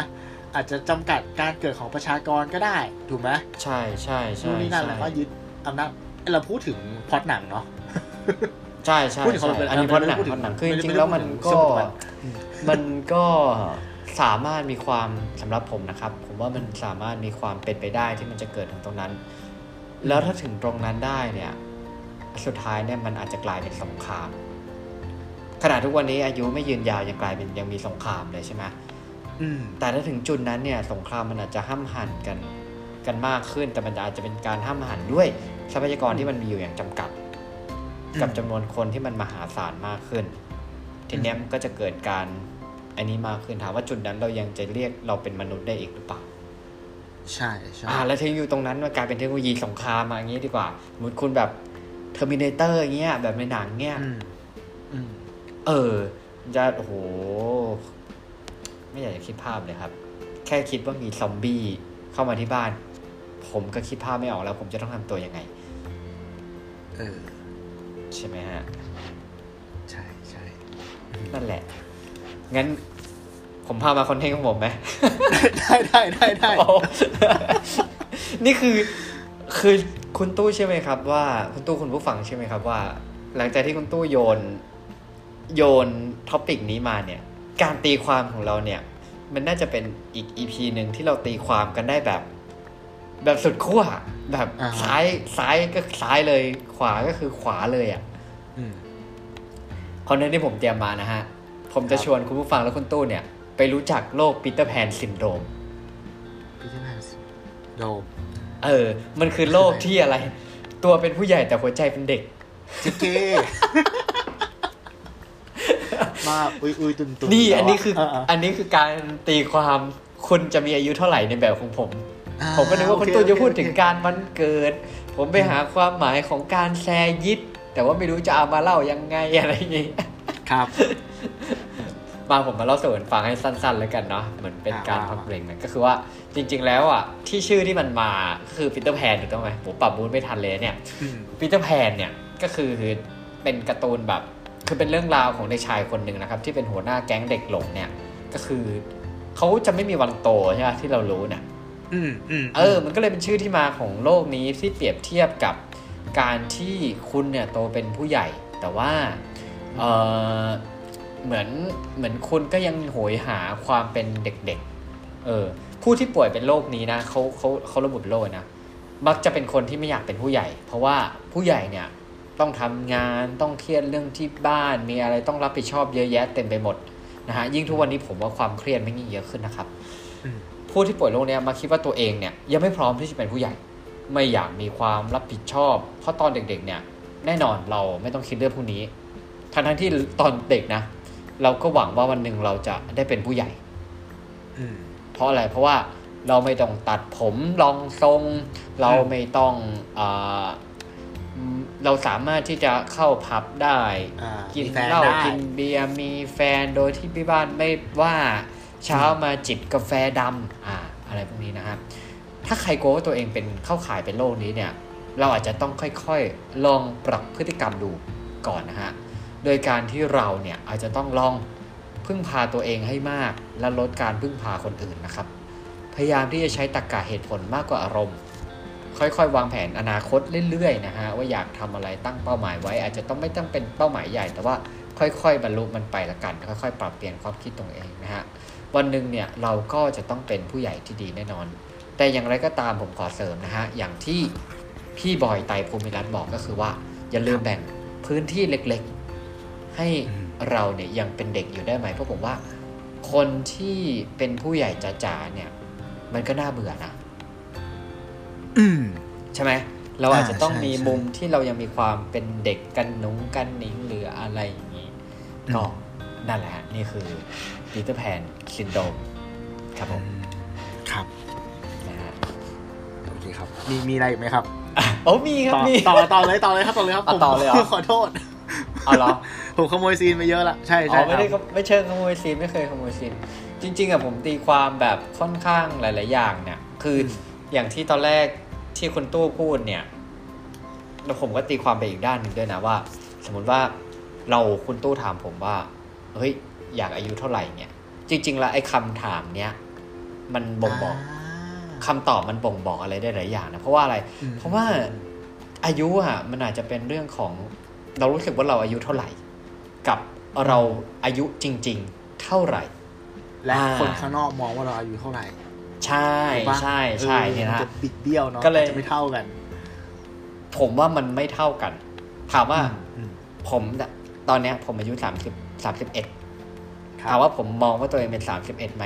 อาจจะจำกัดการเกิดของประชากรก็ได้ ถูกไหมใช่ใช่ใช่นู่นนี่นั่นใช่แล้วก็ยึดอำนาจเอ้ยเราพูดถึงพล็อตหนังเนาะ ใช่ใช่พูดถึงใช่ความเป็นอันนี้เพราะหนังไม่ได้พูดถึงเพราะหนังคือไม่จได้ริงๆแล้วมันไม่ได้พูก็ดถึงสมุดมันมันก็สามารถมีความสำหรับผมนะครับ ผมว่ามันสามารถมีความเป็นไปได้ที่มันจะเกิดถึงตรงนั้น แล้วถ้าถึงตรงนั้นได้เนี่ย สุดท้ายเนี่ยมันอาจจะกลายเป็นสงครามขนาดทุกวันนี้อายุไม่ยืนยาวยังกลายเป็นยังมีสงครามเลยใช่ไหมอืมแต่ถ้าถึงจุดนั้นเนี่ยสงครามมันอาจจะห้ามหันกันกันมากขึ้น แต่มันอาจจะเป็นการห้ามหันด้วยทรัพยากรที่มันมีอยู่อย่างจำกัด กับจำนวนคนที่มันมหาศาลมากขึ้น ทีเนี้ยมันก็จะเกิดการอันนี้มากขึ้นถามว่าจุดนั้นเรายังจะเรียกเราเป็นมนุษย์ได้อีกหรือเปล่าใช่ใช่อ่าแล้วเทคโนโลยีตรงนั้นมันกลายเป็นเทคโนโลยีสงครามมาอย่างนี้ดีกว่าสมมติคุณแบบ Terminator อย่างเงี้ยแบบในหนังเงี้ยอืมอืมเออจะโอ้โห ไม่อยากจะคิดภาพเลยครับ แค่คิดว่ามีซอมบี้เข้ามาที่บ้าน ผมก็คิดภาพไม่ออกแล้ว ผมจะต้องทำตัวยังไง เออ ใช่ไหมฮะ ใช่ใช่นั่นแหละ งั้นผมพามา content ของผมไหม ได้ได้ได้ได้โอ้นี่คือคือคุณตู้ใช่ไหมครับ ว่าคุณตู้คุณผู้ฟังใช่ไหมครับว่า หลังจากที่คุณตู้โยน โยน topic นี้มาเนี่ย การตีความของเราเนี่ย มันน่าจะเป็นอีก EP หนึ่งที่เราตีความกันได้แบบ แบบสุดขั้วแบบอ่าฮะซ้ายซ้ายก็ซ้ายเลย ขวาก็คือขวาเลยอะอืม content ที่ผมเตรียมมานะฮะ ผมจะครับชวนคุณผู้ฟังและคุณตู้เนี่ย ไปรู้จักโรคปีเตอร์แพนซินโดรมพีเตอร์แพนโดมเออ มันคือโรคที่อะไร ตัวเป็นผู้ใหญ่แต่หัวใจเป็นเด็กจิเก้มาอุยอุยตุนตุนนี่อันนี้คือเเอันนี้คือการตีความคุณจะมีอายุเท่าไหร่ในแบบของผมอ่า ผมก็นึกว่าคุณโอเคตู้จะพูดโอเคถึงการวันเกิด ผมไปหาความหมายของการแซยิดแต่ว่าไม่รู้จะเอามาเล่ายังไงอะไรอย่างงี้ครับมาผมมาเล่าสู่กันฟังให้สั้นๆแล้วกันเนาะเหมือนเป็นการอ่าพักเบรกนะก็คือว่าจริง ๆ แล้วอะที่ชื่อที่มันมาคือปีเตอร์แพนถูกต้องไหมผมปรับบูธไม่ทันเลยเนี่ยอืมปีเตอร์แพนเนี่ยก็คือเป็นการ์ตูนแบบคือเป็นเรื่องราวของเด็กชายคนหนึ่งนะครับ ที่เป็นหัวหน้าแก๊งเด็กหลงเนี่ยก็คือเขาจะไม่มีวันโตใช่ไหมที่เรารู้เนี่ยอืมอืม เออ มันก็เลยเป็นชื่อที่มาของโลกนี้ที่เปรียบเทียบกับการที่คุณเนี่ยโตเป็นผู้ใหญ่ แต่ว่าเออเหมือนเหมือนคุณก็ยังโหยหาความเป็นเด็กๆ เออ ผู้ที่ป่วยเป็นโรคนี้นะเขาเขาเขาระบุโรคนะมักจะเป็นคนที่ไม่อยากเป็นผู้ใหญ่ เพราะว่าผู้ใหญ่เนี่ยต้องทำงานต้องเครียดเรื่องที่บ้านมีอะไรต้องรับผิดชอบเยอะแยะเต็มไปหมดนะฮะยิ่งทุกวันนี้ผมว่าความเครียดไม่ยิ่งเยอะขึ้นนะครับอืม ผู้ที่ป่วยโรคเนี้ยมาคิดว่าตัวเองเนี่ยยังไม่พร้อมที่จะเป็นผู้ใหญ่ ไม่อยากมีความรับผิดชอบ เพราะตอนเด็กๆเนี่ยแน่นอนเราไม่ต้องคิดเรื่องพวกนี้ทั้งทั้งๆที่ตอนเด็กนะ เราก็หวังว่าวันหนึ่งเราจะได้เป็นผู้ใหญ่อืมเพราะอะไรเพราะว่าเราไม่ต้องตัดผมรองทรง เราไม่ต้องเอออืมเราสามารถที่จะเข้าผับได้อ่ากินมีแฟนเหล้าได้กินเบียร์มีแฟนโดยที่พี่บ้านไม่ว่า เช้ามาจิบกาแฟดำอ่าอะไรพวกนี้นะครับ ถ้าใครกลัวว่าตัวเองเป็นเข้าข่ายเป็นโรคนี้เนี่ย เราอาจจะต้องค่อยๆ ลองปรับพฤติกรรมดูก่อนนะฮะ โดยการที่เราเนี่ยอาจจะต้องลองพึ่งพาตัวเองให้มาก และลดการพึ่งพาคนอื่นนะครับ พยายามที่จะใช้ตรรกกะเหตุผลมากกว่าอารมณ์ ค่อยๆ วางแผนอนาคตเรื่อยๆนะฮะว่าอยากทำอะไรตั้งเป้าหมายไว้ อาจจะต้องไม่ต้องเป็นเป้าหมายใหญ่ แต่ว่าค่อยๆ บรรลุมันไปละกัน ค่อยๆ ปรับเปลี่ยนความคิดตรงเองนะฮะ วันหนึ่งเนี่ยเราก็จะต้องเป็นผู้ใหญ่ที่ดีแน่นอน แต่อย่างไรก็ตามผมขอเสริมนะฮะ อย่างที่พี่บอยไตรภูมิรัตน์บอกก็คือว่า อย่าลืมแบ่งพื้นที่เล็กๆ ให้เราเนี่ยยังเป็นเด็กอยู่ได้ไหม เพราะผมว่า คนที่เป็นผู้ใหญ่จ๋าๆเนี่ย มันก็น่าเบื่อนะอืมใช่ไหมเราอาจจะต้องมีมุมที่เรายังมีความเป็นเด็กกันหนุงกันหนิงหรืออะไรอย่างนี้ก็นั่นแหละฮะนี่คือ ปีเตอร์แพนซินโดมครับผมครับนะฮะโอเคครับ มีมีอะไรอีกไหมครับโอ้มีครับต่อมีต่อต่อเลยต่อเลยครับต่อเลยครับอะผมต่อเลยเหรอขอโทษเอาเหรอผมขโมยซีนไปเยอะละใช่อ๋ใช่อไม่ได้ครับไม่เชิงขโมยซีนไม่เคยขโมยซีนจริง ๆอะผมตีความแบบค่อนข้างหลาย ๆ อย่างเนี่ย คืออย่างที่ตอนแรกที่คุณตู้พูดเนี่ยแล้วผมก็ตีความไปอีกด้านหนึ่งด้วยนะว่า สมมุติว่าเราคุณตู้ถามผมว่า เฮ้ย อยากอายุเท่าไหร่เนี่ย จริง ๆ แล้วไอ้คำถามเนี้ยมันบ่งบอกคำตอบมันบ่งบอกอะไรได้หลายอย่างนะเพราะว่าอะไรอืมเพราะว่าอายุอะมันอาจจะเป็นเรื่องของเรารู้สึกว่าเราอายุเท่าไหร่ กับเราอายุจริง ๆ เท่าไหร่ และอ่าคนข้างนอกมองว่าเราอายุเท่าไหร่ ใช่ถูกปะใช่ใช่ออเนี่ยมันะจะบิดเบี้ยวเนาะก็เลยอาจจะไม่เท่ากัน ผมว่ามันไม่เท่ากัน ถามว่าอืมผมเนี่ยตอนเนี้ย ผมอายุสามสิบสามสิบเอ็ดครับ ถามว่าผมมองว่าตัวเองเป็นสามสิบเอ็ดไหม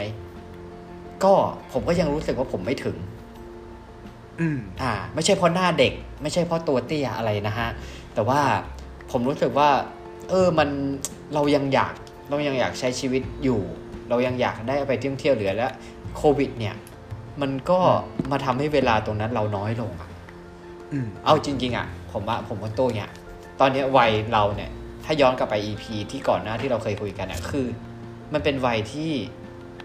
ก็ผมก็ยังรู้สึกว่าผมไม่ถึง อืมอ่า ไม่ใช่เพราะหน้าเด็ก ไม่ใช่เพราะตัวเตี้ยอะไรนะฮะ แต่ว่าผมรู้สึกว่า เออมันเรายังอยากเรายังอยากใช้ชีวิตอยู่ เรายังอยากได้ไปเที่ยวเที่ยวเหลือแล้วโควิด เนี่ย มันก็มาทำให้เวลาตรงนั้นเราน้อยลงอะอืมเอาจริง ๆ อะ ผมว่าผมกับโต้เนี่ย ตอนเนี้ยวัยเราเนี่ย ถ้าย้อนกลับไป EP ที่ก่อนหน้าที่เราเคยคุยกันอะคือ มันเป็นวัยที่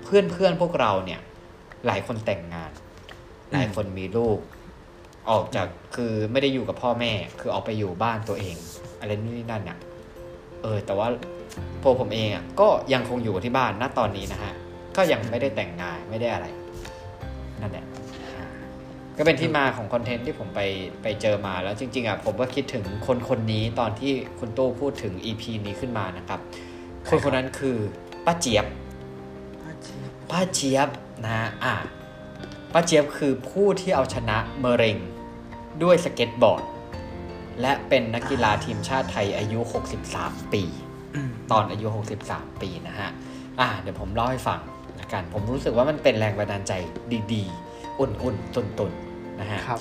เพื่อนเพื่อนพวกเราเนี่ย หลายคนแต่งงาน หลายคนมีลูก ออกจากคือไม่ได้อยู่กับพ่อแม่ คือออกไปอยู่บ้านตัวเอง อะไรนู่นนี่นั่นเนี่ยเออ แต่ว่าพวกผมเองอะก็ยังคงอยู่ที่บ้านณตอนนี้นะฮะ ก็ยังไม่ได้แต่งงานไม่ได้อะไร นั่นแหละก็เป็นที่มาของ content ที่ผมไปไปเจอมาแล้วจริงๆอะผมก็คิดถึงคนคนนี้ตอนที่คุณตู้พูดถึง EP นี้ขึ้นมานะครับ คนคนนั้นคือ ป้าเจี๊ยบป้าเจี๊ยบนะฮะอะป้าเจี๊ยบคือผู้ที่เอาชนะมะเร็งด้วยสเก็ตบอร์ด และเป็นนักกีฬาทีมชาติไทยอายุ 63 ปีอืมตอนอายุ 63 ปีนะฮะอะเดี๋ยวผมเล่าให้ฟังละกัน ผมรู้สึกว่ามันเป็นแรงบันดาลใจดีๆ อุ่นๆตุนๆนะฮะครับ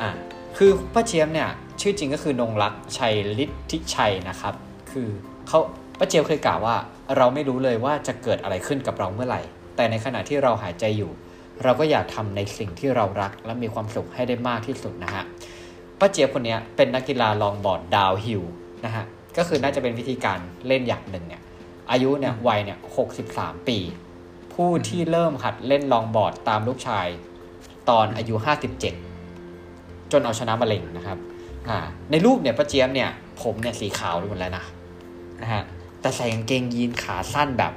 อะคือป้าเจี๊ยบเนี่ยชื่อจริงก็คือนงรักษ์ชัยฤทธิชัยนะครับ คือเขาป้าเจี๊ยบเคยกล่าวว่า เราไม่รู้เลยว่าจะเกิดอะไรขึ้นกับเราเมื่อไหร่ แต่ในขณะที่เราหายใจอยู่ เราก็อยากทำในสิ่งที่เรารัก และมีความสุขให้ได้มากที่สุดนะฮะป้าเจี๊ยบคนเนี้ยเป็นนักกีฬาลองบอร์ดดาวฮิลนะฮะก็คือน่าจะเป็นวิธีการเล่นอย่างหนึ่งเนี่ยอายุเนี่ยวัยเนี่ย63ปี ผู้ที่เริ่มหัดเล่นลองบอร์ดตามลูกชาย ตอนอายุ57จนเอาชนะมะเร็งนะครับอ่าในรูปเนี่ยป้าเจี๊ยบเนี่ยผมเนี่ยสีขาวไปหมดแล้วนะนะฮะ แต่ใส่กางเกงยีนขาสั้นแบบ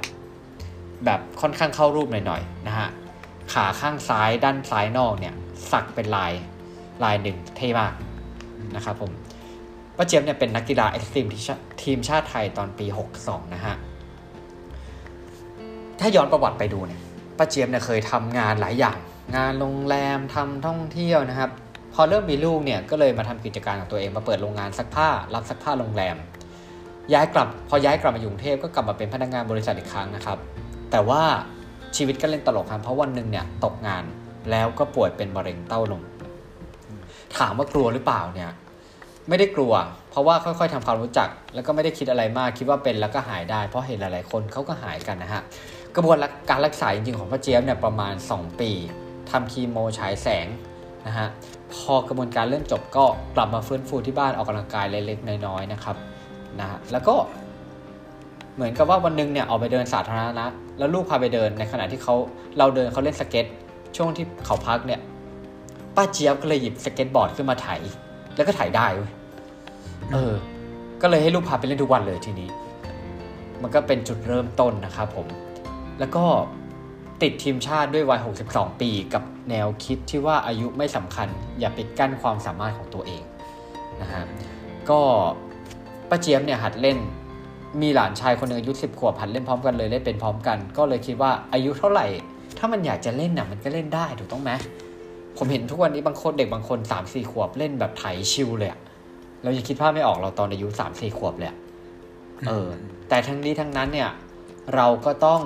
แบบค่อนข้างเข้ารูปหน่อยๆนะฮะขาข้างซ้ายด้านซ้ายนอกเนี่ย สักเป็นลายลายหนึ่งเท่มากนะครับผมป้าเจี๊ยบเนี่ยเป็นนักกีฬาเอ็กซ์ตรีมทีมชาติไทยตอนปี 62 นะฮะ ถ้าย้อนประวัติไปดูเนี่ยป้าเจี๊ยบเนี่ยเคยทำงานหลายอย่าง งานโรงแรมทำท่องเที่ยวนะครับ พอเริ่มมีลูกเนี่ยก็เลยมาทำกิจการของตัวเองมาเปิดโรงงานซักผ้า รับซักผ้าโรงแรม ย้ายกลับพอย้ายกลับมาอยู่กรุงเทพก็กลับมาเป็นพนักงานบริษัทอีกครั้งนะครับ แต่ว่าชีวิตก็เล่นตลกครับเพราะวันหนึ่งเนี่ยตกงานแล้วก็ป่วยเป็นมะเร็งเต้านมถามว่ากลัวหรือเปล่าเนี่ยไม่ได้กลัว เพราะว่าค่อยๆทำความรู้จัก แล้วก็ไม่ได้คิดอะไรมากคิดว่าเป็นแล้วก็หายได้ เพราะเห็นหลายๆคนเขาก็หายกันนะฮะกระบวนการรักษาจริงๆของป้าเจี๊ยบเนี่ยประมาณ 2 ปีทำคีโมฉายแสงนะฮะพอกระบวนการเริ่มจบก็กลับมาฟื้นฟูที่บ้านออกกำลังกายเล็กๆน้อยๆนะครับ นะฮะแล้วก็เหมือนกับว่าวันหนึงเนี่ยออกไปเดินสาธารณะแล้วลูกพาไปเดินในขณะที่เขาเราเดินเขาเล่นสเก็ต ช่วงที่เขาพักเนี่ยป้าเจี๊ยบก็เลยหยิบสเก็ตบอร์ดขึ้นมาไถแล้วก็ไถได้เว้ยเออ ก็เลยให้ลูกพาไปเล่นทุกวันเลยทีนี้ มันก็เป็นจุดเริ่มต้นนะครับผม แล้วก็ติดทีมชาติด้วยวัย 62 ปีกับแนวคิดที่ว่าอายุไม่สำคัญ อย่าปิดกั้นความสามารถของตัวเองนะฮะก็ ป้าเจี๊ยบเนี่ยหัดเล่น มีหลานชายคนหนึ่งอายุสิบขวบหัดเล่นพร้อมกันเลยเล่นเป็นพร้อมกัน ก็เลยคิดว่าอายุเท่าไหร่ ถ้ามันอยากจะเล่นน่ะมันก็เล่นได้ถูกต้องไหมผมเห็นทุกวันนี้บางคนเด็กบางคนสามสี่ขวบเล่นแบบไถชิลเลยอะเรายังคิดภาพไม่ออกเราตอนอายุสามสี่ขวบเลยอะเออ แต่ทั้งนี้ทั้งนั้นเนี่ย เราก็ต้อง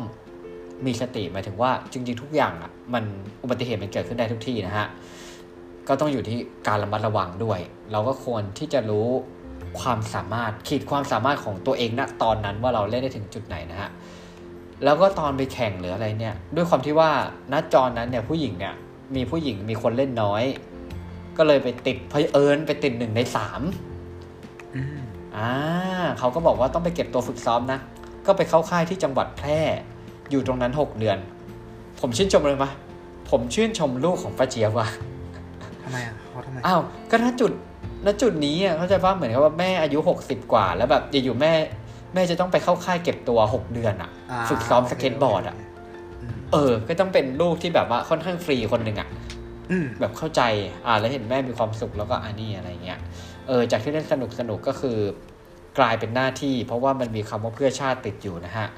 มีสติหมายถึงว่าจริง ๆ ทุกอย่างอะ มันอุบัติเหตุมันเกิดขึ้นได้ทุกที่นะฮะ ก็ต้องอยู่ที่การระมัดระวังด้วย เราก็ควรที่จะรู้ ความสามารถขีดความสามารถของตัวเองณตอนนั้นว่าเราเล่นได้ถึงจุดไหนนะฮะแล้วก็ตอนไปแข่งหรืออะไรเนี่ย ด้วยความที่ว่าณจอนั้นเนี่ยผู้หญิงเนี่ยมีผู้หญิงมีคนเล่นน้อย ก็เลยไปติดเพยเอิญไปติดหนึ่งในสามอืมอ่าเขาก็บอกว่าต้องไปเก็บตัวฝึกซ้อมนะ ก็ไปเข้าค่ายที่จังหวัดแพร่ อยู่ตรงนั้น6เดือน ผมชื่นชมเลยปะผมชื่นชมลูกของป้าเจี๊ยบว่ะทำไมอะเขาทำไมอ้าวก็ณจุด ณจุดนี้อะเข้าใจว่าเหมือนกับว่าแม่อายุ60กว่า แล้วแบบอยู่ๆแม่ แม่จะต้องไปเข้าค่ายเก็บตัว6เดือนอะาฝึกซ้อมโคสเก็ตบอร์ดอะอืมเออ ก็ต้องเป็นลูกที่แบบว่าค่อนข้างฟรีคนหนึ่งอะอืมแบบเข้าใจ อ่า แล้วเห็นแม่มีความสุขแล้วก็อันนี้อะไรเงี้ย เออ จากที่เล่นสนุกสนุกก็คือกลายเป็นหน้าที่ เพราะว่ามันมีคำว่าเพื่อชาติติดอยู่นะฮะ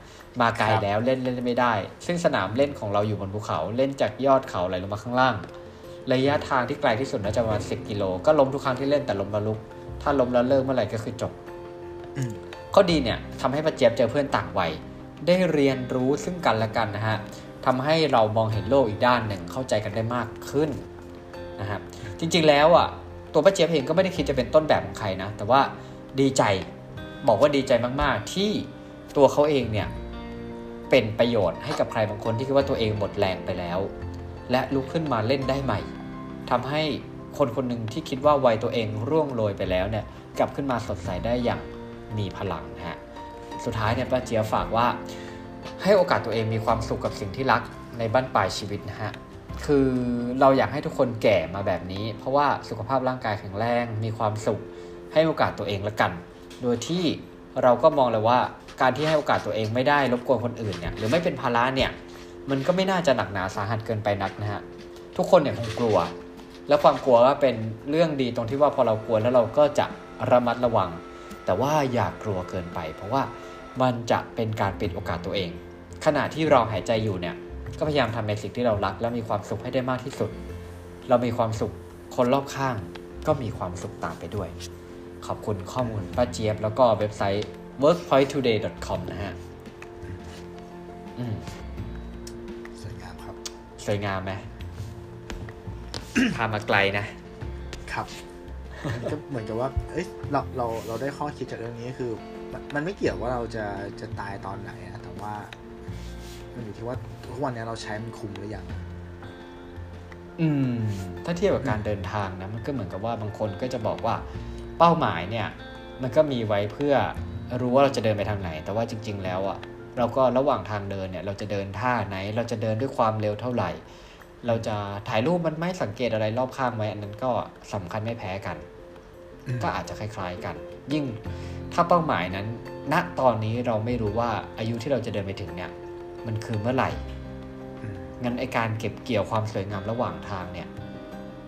มาไกลแล้วเล่นเล่นไม่ได้ ซึ่งสนามเล่นของเราอยู่บนภูเขาเล่นจากยอดเขาไหลลงมาข้างล่าง ระยะทางที่ไกลที่สุดน่าจะประมาณสิกิโล ก็ล้มทุกครั้งที่เล่นแต่ล้มแล้วลุก ถ้าล้มแล้วเลิกเมื่อไหร่ก็คือจบอืมข้อดีเนี่ยทำให้ป้าเจี๊ยบเจอเพื่อนต่างวัย ได้เรียนรู้ซึ่งกันและกันนะฮะทำให้เรามองเห็นโลกอีกด้านหนึ่งเข้าใจกันได้มากขึ้นนะครับจริงๆแล้วอะตัวป้าเจี๊ยบเองก็ไม่ได้คิดจะเป็นต้นแบบของใครนะ แต่ว่าดีใจบอกว่าดีใจมากๆ ที่ตัวเขาเองเนี่ยเป็นประโยชน์ให้กับใครบางคนที่คิดว่าตัวเองหมดแรงไปแล้ว และลุกขึ้นมาเล่นได้ใหม่ทำให้คนคนหนึ่งที่คิดว่าวัยตัวเองร่วงโรยไปแล้วเนี่ยกลับขึ้นมาสดใสได้อย่างมีพลังนะฮะสุดท้ายเนี่ยป้าเจียฝากว่า ให้โอกาสตัวเองมีความสุขกับสิ่งที่รักในบ้านปลายชีวิตนะฮะคือเราอยากให้ทุกคนแก่มาแบบนี้ เพราะว่าสุขภาพร่างกายแข็งแรงมีความสุข ให้โอกาสตัวเองละกัน โดยที่เราก็มองเลยว่าการที่ให้โอกาสตัวเองไม่ได้รบกวนคนอื่นเนี่ยหรือไม่เป็นภาระเนี่ย มันก็ไม่น่าจะหนักหนาสาหัสเกินไปนักนะฮะทุกคนเนี่ยคงกลัว แล้วความกลัวก็เป็นเรื่องดีตรงที่ว่าพอเรากลัวแล้วเราก็จะระมัดระวัง แต่ว่าอย่ากลัวเกินไป เพราะว่ามันจะเป็นการปิดโอกาสตัวเอง ขณะที่เราหายใจอยู่เนี่ยก็พยายามทำในสิ่งที่เรารัก และมีความสุขให้ได้มากที่สุด เรามีความสุขคนรอบข้างก็มีความสุขตามไปด้วย ขอบคุณข้อมูลป้าเจี๊ยบ แล้วก็เว็บไซต์ workpointtoday.com นะฮะ อืม สวยงามไหมพามาไกลนะครับมันก็เหมือนกับว่า เอ้ยเราเราเราได้ข้อคิดจากเรื่องนี้ก็คือมันมันไม่เกี่ยวว่าเราจะจะตายตอนไหนนะแต่ว่า มันอยู่ที่ว่าทุกวันนี้เราใช้มันคุ้มหรือยังอืม ถ้าเทียบกับการเดินทางนะมันก็เหมือนกับว่าบางคนก็จะบอกว่า เป้าหมายเนี่ย มันก็มีไว้เพื่อรู้ว่าเราจะเดินไปทางไหน แต่ว่าจริง ๆ แล้วอะ เราก็ระหว่างทางเดินเนี่ยเราจะเดินท่าไหน เราจะเดินด้วยความเร็วเท่าไหร่ เราจะถ่ายรูปมันไหม่สังเกตอะไรรอบข้างไหมอันนั้นก็สำคัญไม่แพ้กันอืมก็อาจจะคล้ายๆกัน ยิ่งถ้าเป้าหมายนั้น ณตอนนี้เราไม่รู้ว่าอายุที่เราจะเดินไปถึงเนี่ย มันคือเมื่อไหร่อืมงั้นไอการเก็บเกี่ยวความสวยงามระหว่างทางเนี่ย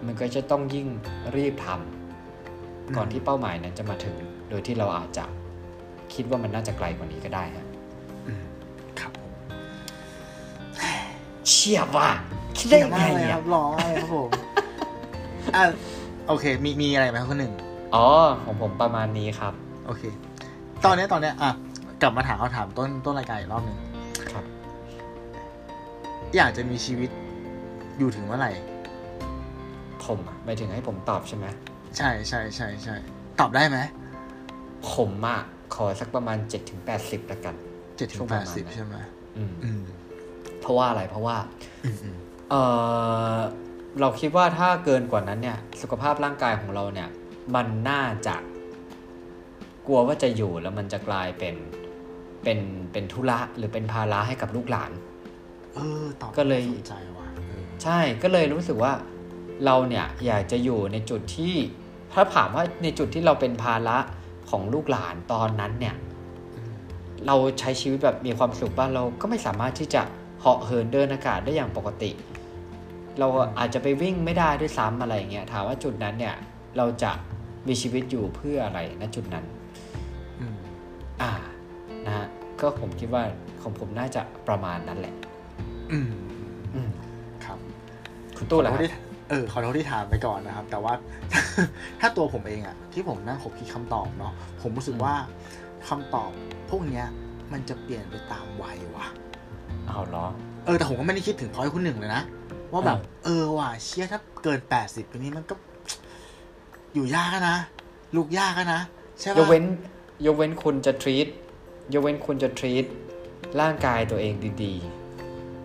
มันก็จะต้องยิ่งรีบทำก่อนที่เป้าหมายนั้นจะมาถึง โดยที่เราอาจจะคิดว่ามันน่าจะไกลกว่านี้ก็ได้ฮะ เชียบว่ะคิดได้ยังไงเยี่ยมมากเลยคอะรับร้องเลยครับผมอะโอเค มีมีอะไรไหมครับคนหนึ่งอ๋อของผมประมาณนี้ครับ โอเค ตอนเนี้ยตอนเนี้ยอะกลับมาถามคำถามต้นต้นรายการอีกรอบหนึ่งครับ อยากจะมีชีวิตอยู่ถึงเมื่อไหร่ ผมอะหมายถึงให้ผมตอบใช่ไหมใช่ใช่ใช่ใช่ตอบได้ไหมผมอะขอสักประมาณ7-80ละกันเจ็ดถึช่วงงปแประมาดณสิบนั้นใช่ไหมอืมอืม เพราะว่าอะไรเพราะว่าอืมอืมเออเราคิดว่าถ้าเกินกว่านั้นเนี่ย สุขภาพร่างกายของเราเนี่ย มันน่าจะกลัวว่าจะอยู่แล้วมันจะกลายเป็นเป็นเป็นธุระหรือเป็นภาระให้กับลูกหลาน เออตอบก็เลยสนใจว่ะเออใช่ก็เลยรู้สึกว่าเราเนี่ยอยากจะอยู่ในจุดที่ถ้าถามว่าในจุดที่เราเป็นภาระของลูกหลานตอนนั้นเนี่ย เราใช้ชีวิตแบบมีความสุขบ้างเราก็ไม่สามารถที่จะ เหาะเหินเดินอากาศได้อย่างปกติ เราอาจจะไปวิ่งไม่ได้ด้วยซ้ำอะไรเงี้ยถามว่าจุดนั้นเนี่ยเราจะมีชีวิตอยู่เพื่ออะไรณจุดนั้นอืมอ่านะฮะก็ผมคิดว่าของผมน่าจะประมาณนั้นแหละ อืมอืมครับคุณตู้ขอล่ะโทคษรับที่เออขอโทษที่ถามไปก่อนนะครับ แต่ว่าถ้าตัวผมเองอะที่ผมนั่งขบคิดคำตอบเนาะผมรู้สึกว่าคำตอบพวกเนี้ยมันจะเปลี่ยนไปตามวัยว่ะ เอาเหรอ เออแต่ผมก็ไม่ได้คิดถึงพอยคุณหนึ่งเลยนะ ว่าแบบ เออเออว่ะเชี่ยถ้าเกินแปดสิบปีนี้มันก็ อยู่ยากอะนะ ลูกยากอะนะ ใช่ยปะกเว้น ยกเว้นคุณจะ treat ยกเว้นคุณจะ treat ร่างกายตัวเองดี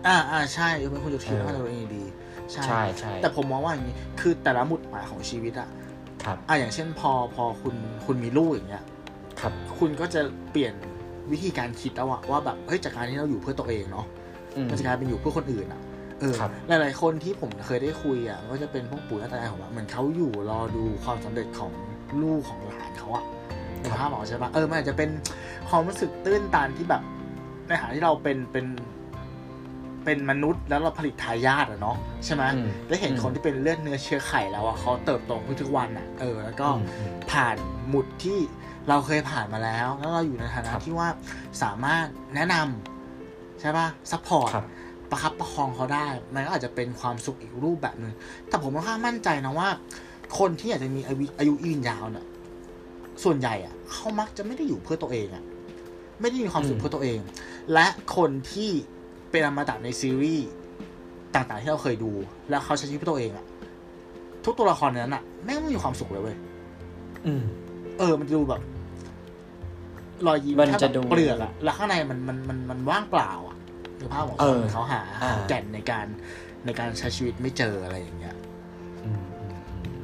อ่าอ่าใช่ยกเป็นคุณจะคิดเออว่าตัวเองดีใช่ๆใช่ใช่แต่ผมมองว่าอย่างนี้ คือแต่ละหมุดหมายของชีวิตอะครับอะอย่างเช่นพอพอคุณคุณมีลูกอย่างเงี้ย ครับ คุณก็จะเปลี่ยน วิธีการคิดแล้วอะว่าแบบเฮ้ยจากการที่เราอยู่เพื่อตัวเองเนาะอืมมันจะกลายเป็นอยู่เพื่อคนอื่นอะเออครับหลายๆคนที่ผมเคยได้คุยอะก็จะเป็นพวกปู่ย่าตายายของว่าเหมือนเขาอยู่รอดูความสำเร็จของลูกของหลานเขาอะในภาพออกใช่ปะเออมันอาจจะเป็นความรู้สึกตื้นตันที่แบบในฐานะที่เราเป็นเป็นเป็นมนุษย์แล้วเราผลิตทายาทอะเนาะใช่ไหมอืมได้เห็นอืมคนที่เป็นเลือดเนื้อเชื้อไข่แล้วอะเขาเติบโตขึ้นทุกวันอะเออ แล้วก็อืมอืมผ่านหมุดที่ เราเคยผ่านมาแล้ว แล้วเราอยู่ในฐานะครับที่ว่าสามารถแนะนำใช่ปะ support ครับประคับประคองเขาได้ มันก็อาจจะเป็นความสุขอีกรูปแบบหนึ่งแต่ผมค่อนข้างมั่นใจนะว่า คนที่อยากจะมีอายุอายุยืนยาวเนี่ยส่วนใหญ่อะเขามักจะไม่ได้อยู่เพื่อตัวเองอะไม่ได้มีความสุขอืมเพื่อตัวเอง และคนที่เป็นอมตะในซีรีส์ต่างๆที่เราเคยดู แล้วเขาใช้ชีวิตเพื่อตัวเองอะทุกตัวละครในนั้นอะแม่งไม่มีความสุขเลยเว้ยอืมเออ มันจะดูแบบ รอยยิ้มมันแค่จะแบบดูเปลือกอะแล้วข้างในมันมันมันมันว่างเปล่าอะคือภาพของเอคนอเขาหาอ่าหาแก่นในการในการใช้ชีวิตไม่เจออะไรอย่างเงี้ยอืมอืม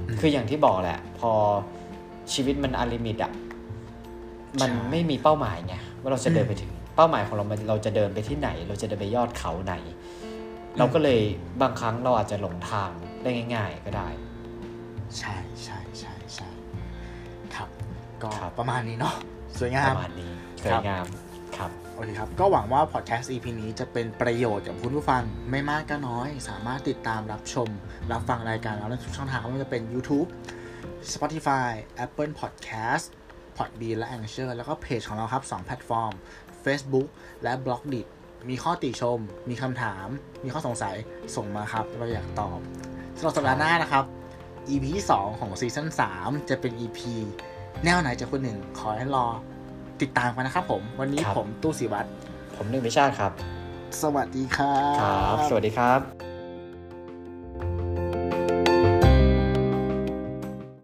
อืมคืออย่างที่บอกแหละ พอชีวิตมันอลิมิตอะมันใช่ไม่มีเป้าหมายไงว่าเราจะเดินอืมไปถึงเป้าหมายของเรามันเราจะเดินไปที่ไหน เราจะเดินไปยอดเขาไหน เราก็เลยบางครั้งเราอาจจะหลงทางได้ง่าย ๆ ก็ได้ ใช่ใช่ใช่ใช่ครับ ก็ครับประมาณนี้เนาะ สวยงาปมระมาณนี้สครัวยบงามครับโอเคครับ ก็หวังว่าพอดแคสต์ EP นี้จะเป็นประโยชน์กับคุณผู้ฟังไม่มากก็น้อย สามารถติดตามรับชม รับฟังรายการเราได้ทุกช่องทางไม่ว่าจะเป็น YouTube Spotify Apple Podcast Podbean และ Anchor แล้วก็เพจของเราครับ 2 แพลตฟอร์ม Facebook และ b l o g d i t มีข้อติชม มีคำถาม มีข้อสงสัยส่งมาครับ เราอยากตอบสำหรับสัปดาห์หน้านะครับ EP ที่2ของซีซั่น3จะเป็น EP แนวไหนจากคนหนึ่ง ขอให้รอติดตามกันนะครับผม วันนี้ครับผมตู้สิวัตรผมหนึ่งวิชาติครับ สวัสดีครัครับบสวัสดีครับ